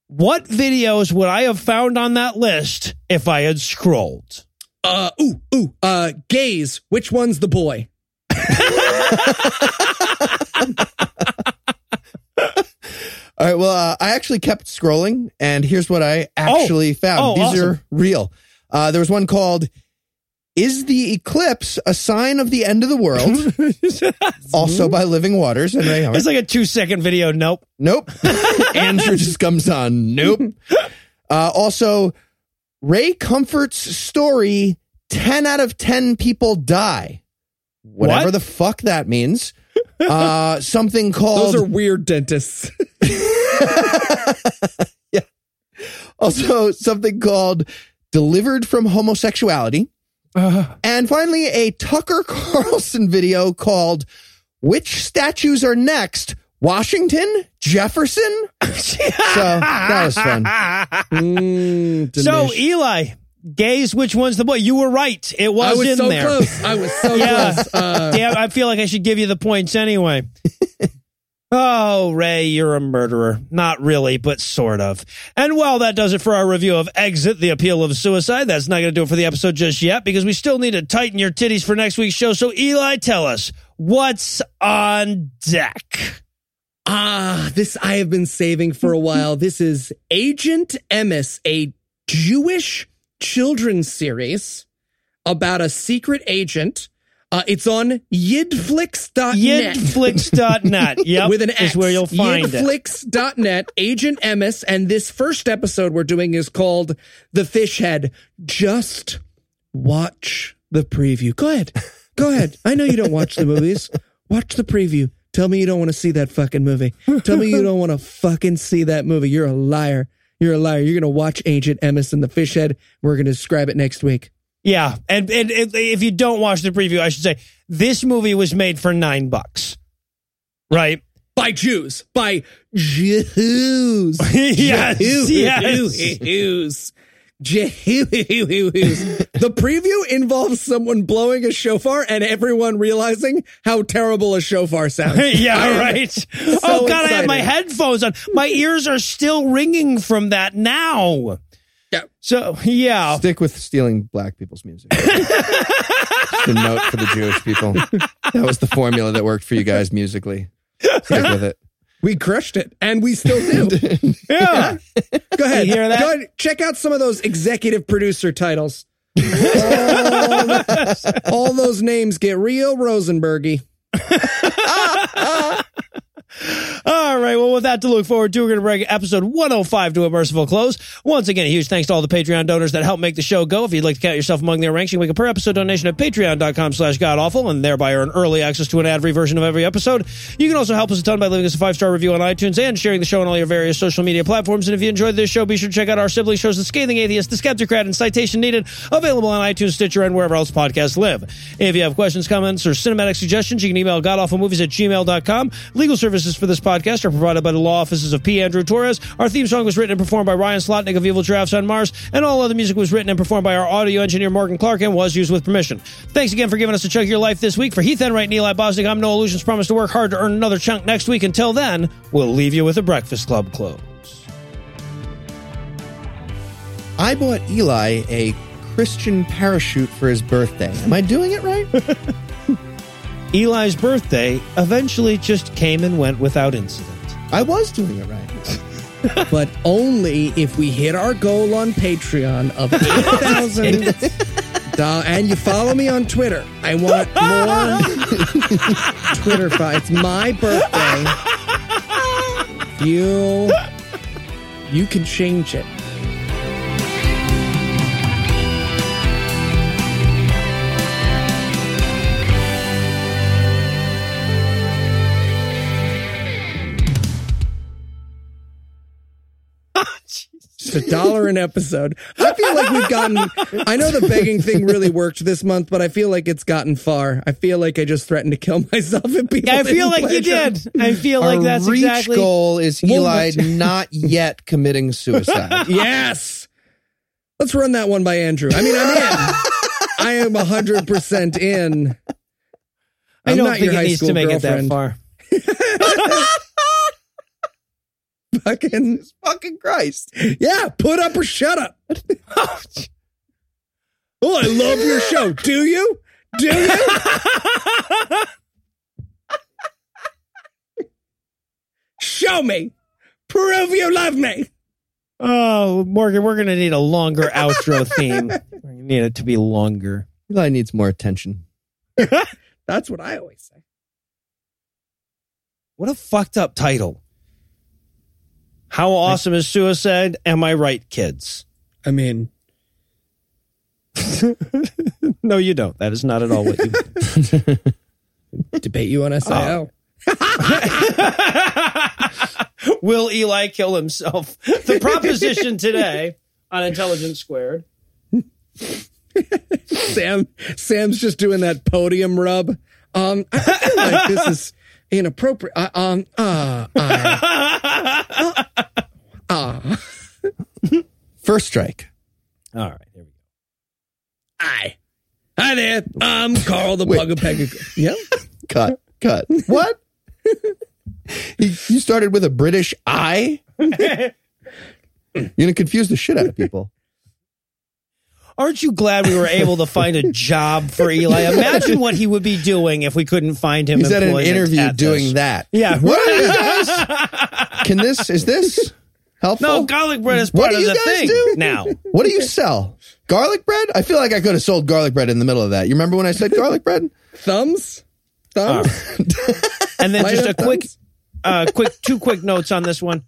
What videos would I have found on that list if I had scrolled? Uh, ooh, ooh, uh, gays. Which one's the boy? All right. Well, uh, I actually kept scrolling, and here's what I actually found. Oh, These awesome. are real. Uh, there was one called "Is the Eclipse a Sign of the End of the World?" also by Living Waters and Ray. It's like a two second video. Nope. Nope. Andrew just comes on. Nope. Uh, also, Ray Comfort's story 10 out of 10 people die. Whatever What? the fuck that means. Uh, something called. Those are weird dentists. Yeah. Also, something called Delivered from Homosexuality. Uh, And finally, a Tucker Carlson video called Which Statues Are Next? Washington? Jefferson? so that was fun. Mm, so Eli, gays. Which one's the boy? You were right. It was, I was in so there. close. I was so Yeah. close. Uh, Damn, I feel like I should give you the points anyway. Oh, Ray, you're a murderer. Not really, but sort of. And well, that does it for our review of Exit, the appeal of suicide. That's not going to do it for the episode just yet because we still need to tighten your titties for next week's show. So, Eli, tell us what's on deck. Ah, this I have been saving for a while. This is Agent Emes, a Jewish children's series about a secret agent. Uh, it's on yidflix.net. Yidflix.net. Yep. with an is X. where you'll find it. Yidflix.net, Agent Emes, and this first episode we're doing is called The Fish Head. Just watch the preview. Go ahead. Go ahead. I know you don't watch the movies. Watch the preview. Tell me you don't want to see that fucking movie. Tell me you don't want to fucking see that movie. You're a liar. You're a liar. You're going to watch Agent Emes and the Fish Head. We're going to describe it next week. Yeah, and, and and if you don't watch the preview, I should say this movie was made for nine bucks, right? By Jews. By Jews. yes, Jews. yes. Jews. Jews. The preview involves someone blowing a shofar and everyone realizing how terrible a shofar sounds. Yeah, am right. oh God, I have my headphones on. My ears are still ringing from that now. Yeah. So yeah, Stick with stealing black people's music. the note for the Jewish people. That was the formula that worked for you guys musically. Stick with it. We crushed it, and we still do. yeah. Go ahead. You hear that? Go ahead. Check out some of those executive producer titles. all, all those names get real Rosenbergy. All right. Well, with that to look forward to, we're going to bring episode 105 to a merciful close. Once again, a huge thanks to all the Patreon donors that help make the show go. If you'd like to count yourself among their ranks, you can make a per episode donation at patreon.com slash godawful and thereby earn early access to an ad-free version of every episode. You can also help us a ton by leaving us a five-star review on iTunes and sharing the show on all your various social media platforms. And if you enjoyed this show, be sure to check out our sibling shows, The Scathing Atheist, The Skeptocrat, and Citation Needed, available on iTunes, Stitcher, and wherever else podcasts live. If you have questions, comments, or cinematic suggestions, you can email godawfulmovies at gmail.com. Legal services for this podcast are provided by the law offices of P. Andrew Torres. Our theme song was written and performed by Ryan Slotnick of Evil Giraffes on Mars, and all other music was written and performed by our audio engineer Morgan Clarke and was used with permission. Thanks again for giving us a chunk of your life this week. For Heath Enright and Eli Bosnick, I'm Noah Lugeons. Promise to work hard to earn another chunk next week. Until then, we'll leave you with a Breakfast Club close. I bought Eli a Christian parachute for his birthday. Am I doing it right? Eli's birthday eventually just came and went without incident. I was doing it right. but only if we hit our goal on Patreon of 8,000. doll- and you follow me on Twitter. I want more Twitter fights. It's my birthday. You, you can change it. Just a dollar an episode. I feel like we've gotten. I know the begging thing really worked this month, but I feel like it's gotten far. I feel like I just threatened to kill myself if people. I feel didn't like you pledge did. I feel like Our that's reach exactly. goal is Eli not yet committing suicide. Yes. Let's run that one by Andrew. I mean, I'm in. I am 100% in. I I'm don't not think your it high needs school to make it that girlfriend. far. Fucking, Fucking Christ. yeah, put up or shut up. oh, I love your show. Do you? Do you? Show me. Prove you love me. Oh, Morgan, we're going to need a longer outro theme. We're going to need it to be longer. Eli needs more attention. That's what I always say. What a fucked up title. How awesome is suicide? Am I right, kids? I mean, No, you don't. That is not at all what you. debate you on SIO. Will Eli kill himself? The proposition today on Intelligence Squared. Sam Sam's just doing that podium rub. Um, I feel like this is inappropriate. Uh, um, uh, uh, uh, First strike. All right, here we go. hi, hi there. I'm Carl the Wait. Pugapega. Yeah, Cut. Cut. What? you started with a British I. You're gonna confuse the shit out of people. Aren't you glad we were able to find a job for Eli? Imagine what he would be doing if we couldn't find him. He's at an interview at doing this. that. Yeah. What are you guys? Can this? Is this helpful? No, garlic bread is What part do of you the guys thing do? now. What do you sell? Garlic bread? I feel like I could have sold garlic bread in the middle of that. You remember when I said garlic bread? Thumbs? Thumbs? And then Light just a up quick, uh, quick, two quick notes on this one.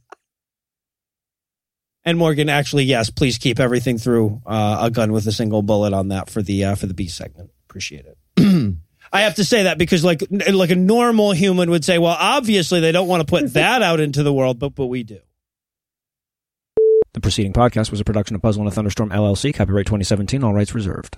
And Morgan, actually, yes, please keep everything through uh, a gun with a single bullet on that for the uh, for the B segment. Appreciate it. I have to say that because like like a normal human would say, well, obviously they don't want to put that out into the world, but but we do. The preceding podcast was a production of Puzzle and a Thunderstorm LLC, copyright 2017, all rights reserved.